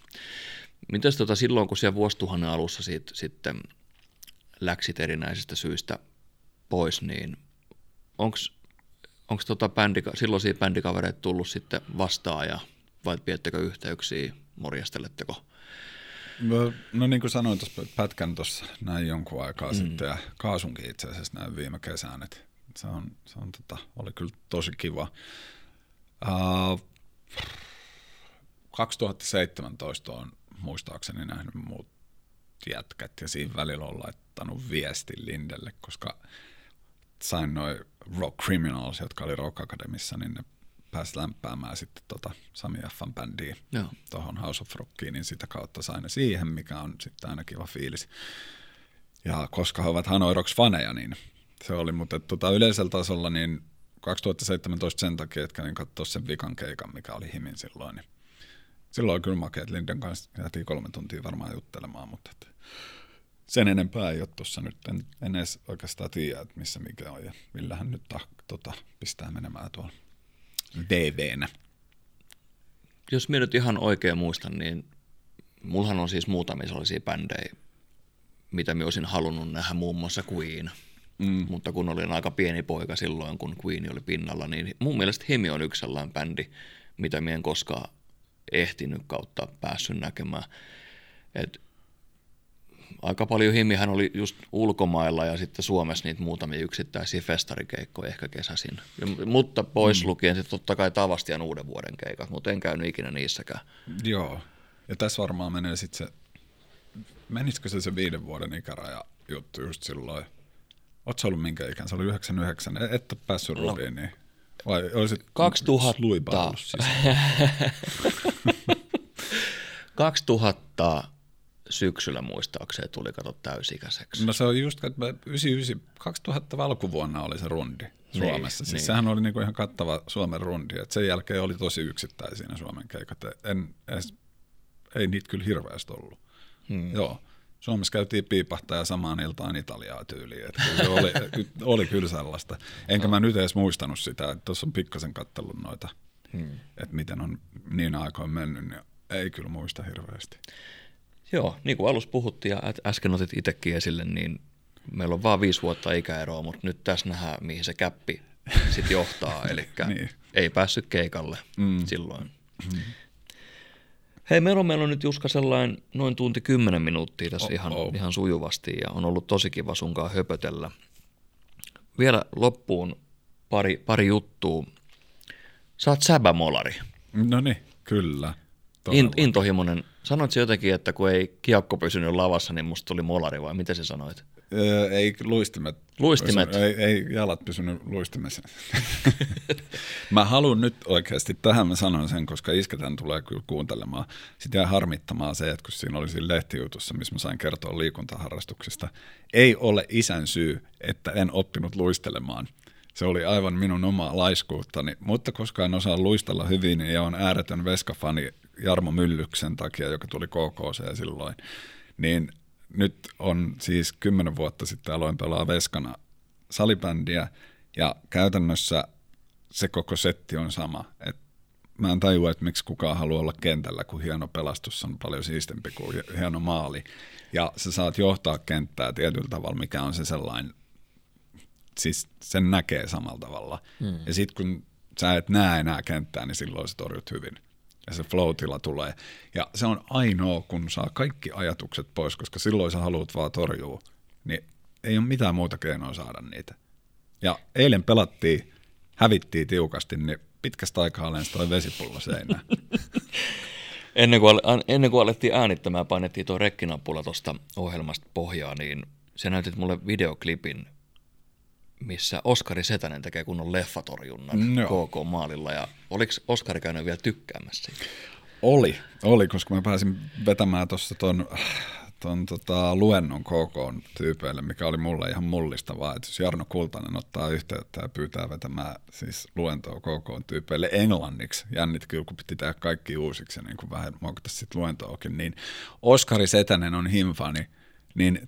Mitäs tota, silloin, kun siellä vuosituhannen alussa sit, sitten läksit erinäisistä syistä pois, niin onko tota bändi, silloisia bändikavereita tullut sitten vastaan ja vai piettekö yhteyksiä, morjasteletteko? No, no niin kuin sanoin tuossa pätkän tuossa näin jonkun aikaa mm. sitten ja kaasunkin itse asiassa näin viime kesän, että se, on, se on, tota, oli kyllä tosi kiva. Uh, 2017 on muistaakseni nähnyt muut jätkät ja siinä välillä on laittanut viestin Lindelle, koska sain noin Rock Criminals, jotka oli Rock Academissa, niin ne pääsi lämpäämään sitten tota Sami Fn bändiin tuohon House of Rockiin, niin sitä kautta sain ne siihen, mikä on sitten aina kiva fiilis. Ja koska he ovat Hanoi Rocks faneja, niin se oli, mutta tota, yleisellä tasolla niin 2017 sen takia, että kävin katsoa sen vikan keikan, mikä oli himin silloin, niin silloin oli kyllä makea, että Linden kanssa jäätiin kolme tuntia varmaan juttelemaan, mutta että sen enempää ei ole tuossa nyt, en, en edes oikeastaan tiedä, että missä mikä on ja millähän nyt ta, tota, pistää menemään tuolla VVnä. Jos minä nyt ihan oikein muistan, niin mullahan on siis muutamia sellaisia bändejä, mitä minä olisin halunnut nähdä muun muassa Queen. Mm. Mutta kun olin aika pieni poika silloin, kun Queen oli pinnalla, niin mun mielestä Hemi on yksi sellainen bändi, mitä minä en koskaan ehtinyt kautta päässyt näkemään. Et aika paljon himihän oli just ulkomailla ja sitten Suomessa niitä muutamia yksittäisiä festarikeikkoja ehkä kesäsin. Ja, mutta pois mm. lukien sitten totta kai Tavastian uuden vuoden keikat, mutta en käynyt ikinä niissäkään. Joo, ja tässä varmaan menee sitten se, menisikö se se viiden vuoden ikäraja juttu just silloin? Oletko ollut minkä ikään? Se oli 99, et ole päässyt no. rudiin, niin vai olisit 2000. 2000 syksyllä muistaakseni tuli kato täysikäiseksi. No se on just, että 99, 2000 alkuvuonna oli se rundi niin, Suomessa. Niin, siis niin. sehän oli niinku ihan kattava Suomen rundi. Et sen jälkeen oli tosi yksittäisiä Suomen keikat. En, edes, ei niitä kyllä hirveästi ollut. Hmm. Joo. Suomessa käytiin piipahtaa ja samaan iltaan Italiaa tyyliin. Että se oli, oli kyllä sellaista. Enkä mä nyt edes muistanut sitä, että tuossa on pikkasen kattellut noita, hmm. että miten on niin aikoin mennyt, niin ei kyllä muista hirveästi. Joo, niin kuin alussa puhuttiin ja äsken otit itsekin esille, niin meillä on vain viisi vuotta ikäeroa, mutta nyt tässä nähdään, mihin se käppi sitten johtaa. Eli niin. ei päässyt keikalle mm. silloin. Mm. Hei, meillä on, meillä on nyt Juska sellainen noin tunti kymmenen minuuttia tässä oh, ihan, oh. ihan sujuvasti ja on ollut tosi kiva sunkaan höpötellä. Vielä loppuun pari, pari juttua. Sä oot säbämolari. No niin, kyllä. In, intohimoinen Sanoit jotenkin, että kun ei kiekko pysynyt lavassa, niin musta tuli molari vai miten sä sanoit? Öö, ei luistimet. Luistimet. Ei, ei jalat pysynyt luistimessa. mä haluan nyt oikeasti, tähän mä sanon sen, koska isketään tulee kyllä kuuntelemaan. Sitten jää harmittamaan se, että kun siinä oli siinä lehtijutussa, missä mä sain kertoa liikuntaharrastuksista, ei ole isän syy, että en oppinut luistelemaan. Se oli aivan minun omaa laiskuuttani, mutta koska en osaa luistella hyvin niin ja on ääretön veskafani Jarmo Myllyksen takia, joka tuli KKC silloin, niin nyt on siis kymmenen vuotta sitten aloin pelaa Veskana salibändiä ja käytännössä se koko setti on sama. Et mä en tajua, että miksi kukaan haluaa olla kentällä, kun hieno pelastus on paljon siistempi kuin hieno maali. Ja sä saat johtaa kenttää tietyllä tavalla, mikä on se sellainen, siis sen näkee samalla tavalla. Mm. Ja sitten kun sä et näe enää kenttää, niin silloin sä torjut hyvin ja se flow tulee. Ja se on ainoa, kun saa kaikki ajatukset pois, koska silloin sä haluat vaan torjua, niin ei ole mitään muuta keinoa saada niitä. Ja eilen pelattiin, hävittiin tiukasti, niin pitkästä aikaa lensi toi vesipullo seinään. ennen, kuin, ennen kuin alettiin äänittämään, painettiin tuo rekkinappula tuosta ohjelmasta pohjaa, niin se näytit mulle videoklipin, missä Oskari Setänen tekee kunnon leffatorjunnan no. KK-maalilla. Ja oliko Oskari käynyt vielä tykkäämässä siitä? Oli, oli, koska mä pääsin vetämään tuossa ton, ton tota, luennon KK-tyypeille, mikä oli mulle ihan mullistavaa, että jos Jarno Kultanen ottaa yhteyttä ja pyytää vetämään siis luentoa KK-tyypeille englanniksi, jännit kyllä kun piti tehdä kaikki uusiksi ja niin kuin vähän muokata sitten luentoakin, niin Oskari Setänen on himfani, niin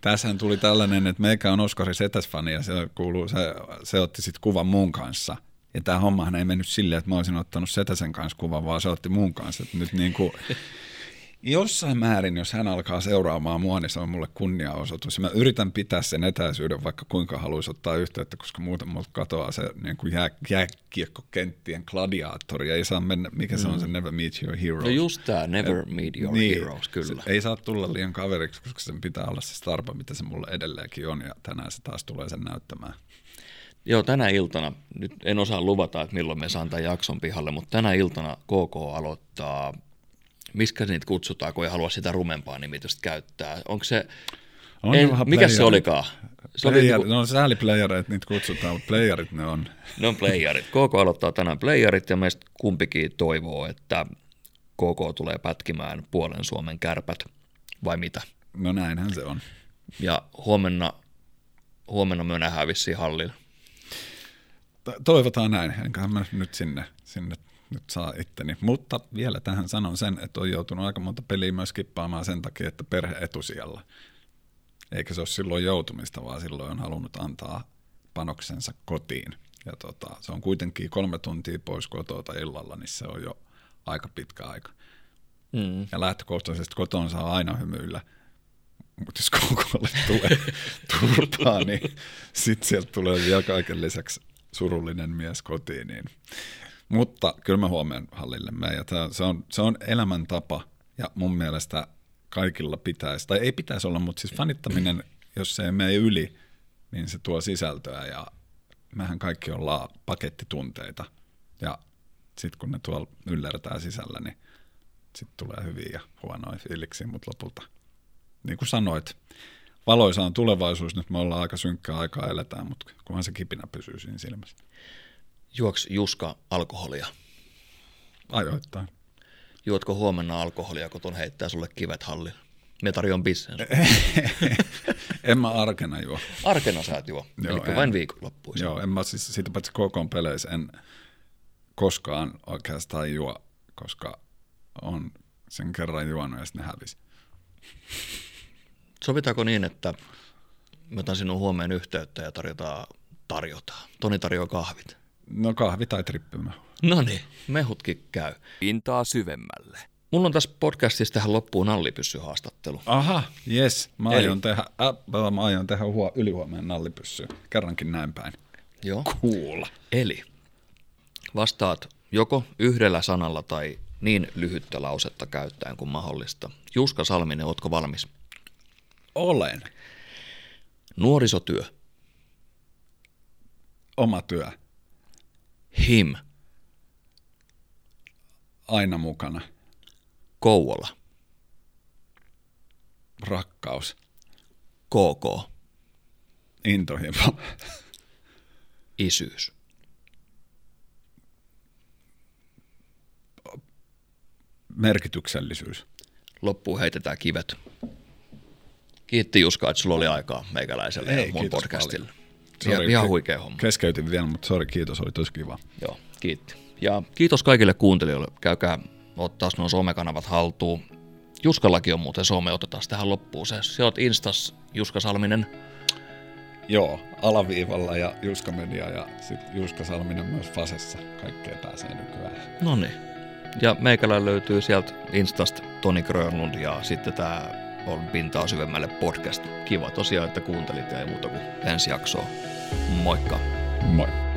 tässähän tuli tällainen, että meikä on Oskari Setäs-fani ja se, kuuluu, se, se otti sitten kuvan mun kanssa. Ja tämä hommahan ei mennyt silleen, että mä olisin ottanut Setäsen kanssa kuvan, vaan se otti mun kanssa. Että nyt niin kuin, jossain määrin, jos hän alkaa seuraamaan mua, niin se on mulle kunniaosoitus. Mä yritän pitää sen etäisyyden, vaikka kuinka haluaisi ottaa yhteyttä, koska muuten multa katoaa se niin kuin jää, jääkiekkokenttien gladiaattori. Ei saa mennä, mikä se on se mm. Never Meet Your Heroes. No just tämä, Never Et, Meet Your niin, Heroes, kyllä. ei saa tulla liian kaveriksi, koska sen pitää olla se starpa, mitä se mulle edelleenkin on, ja tänään se taas tulee sen näyttämään. Joo, tänä iltana, nyt en osaa luvata, että milloin me saan tämän jakson pihalle, mutta tänä iltana KK aloittaa miskä niitä kutsutaan, kun ei halua sitä rumempaa nimitystä käyttää? Onko se, on en, mikä se olikaan? Se oli niinku, no sääliplayereita niitä kutsutaan, mutta playerit ne on. Ne on playerit. KK aloittaa tänään playerit ja meistä kumpikin toivoo, että KK tulee pätkimään puolen Suomen kärpät, vai mitä? No näinhän se on. Ja huomenna, huomenna me nähdään vissiin hallilla. Toivotaan näin, enköhän mä nyt sinne, sinne nyt saa itteni. Mutta vielä tähän sanon sen, että on joutunut aika monta peliä myös kippaamaan sen takia, että perhe etusijalla. Eikä se ole silloin joutumista, vaan silloin on halunnut antaa panoksensa kotiin. Ja tota, se on kuitenkin kolme tuntia pois kotoa illalla, niin se on jo aika pitkä aika. Mm. Ja lähtökohtaisesti kotoon saa aina hymyillä. Mutta jos kokolle tulee turpaa, niin sitten sieltä tulee vielä kaiken lisäksi surullinen mies kotiin. Niin mutta kyllä mä huomioon hallillemme ja tämä, se, on, se on elämäntapa ja mun mielestä kaikilla pitäisi, tai ei pitäisi olla, mutta siis fanittaminen, jos se ei mene yli, niin se tuo sisältöä ja mehän kaikki ollaan pakettitunteita ja sitten kun ne tuolla yllertää sisällä, niin sitten tulee hyviä ja huonoja fiiliksiä, mutta lopulta, niin kuin sanoit, valoisa on tulevaisuus, nyt me ollaan aika synkkää aikaa eletään, mutta kunhan se kipinä pysyy siinä silmässä. Juoks Juska alkoholia? Ajoittain. Juotko huomenna alkoholia, kun tuon heittää sulle kivet hallilla? Me tarjoan bissen. en mä arkena juo. Arkena sä et juo, Joo, eli en. vain viikonloppuisin. Joo, en mä siis siitä paitsi koko peleissä en koskaan oikeastaan juo, koska on sen kerran juonut ja sitten ne hävisi. Sovitaanko niin, että mä otan sinun huomeen yhteyttä ja tarjotaan, tarjotaan. Toni tarjoaa kahvit. No kahvi tai trippymä. No niin, mehutkin käy. Pintaa syvemmälle. Mulla on tässä podcastissa tähän loppuun nallipyssyhaastattelu. Aha, yes. Mä Eli... aion tehdä, äh, mä aion tehdä huo, ylihuomenna nallipyssy. Kerrankin näin päin. Joo. Cool. Eli vastaat joko yhdellä sanalla tai niin lyhyttä lausetta käyttäen kuin mahdollista. Juska Salminen, ootko valmis? Olen. Nuorisotyö. Oma työ. Him. Aina mukana. Kouvola. Rakkaus. KK. Intohimo. Isyys. Merkityksellisyys. Loppuun heitetään kivet. Kiitti Juska, että sulla oli aikaa meikäläiselle Ei, ja mun podcastille. paljon. Ihan, ihan huikea homma. Keskeytin vielä, mutta sori, kiitos, oli tosi kiva. Joo, kiitti. Ja kiitos kaikille kuuntelijoille. Käykää ottaa nuo somekanavat haltuun. Juskallakin on muuten some, otetaan tähän loppuun. Se, se oot Instas Juska Salminen. Joo, alaviivalla ja Juska Media ja sitten Juska Salminen myös Fasessa. Kaikkea pääsee nykyään. No niin. Ja meikälä löytyy sieltä Instasta Toni Grönlund ja sitten tää on Pintaa syvemmälle podcast. Kiva tosiaan, että kuuntelit ja ei muuta kuin ensi jaksoa. Moikka! Moi.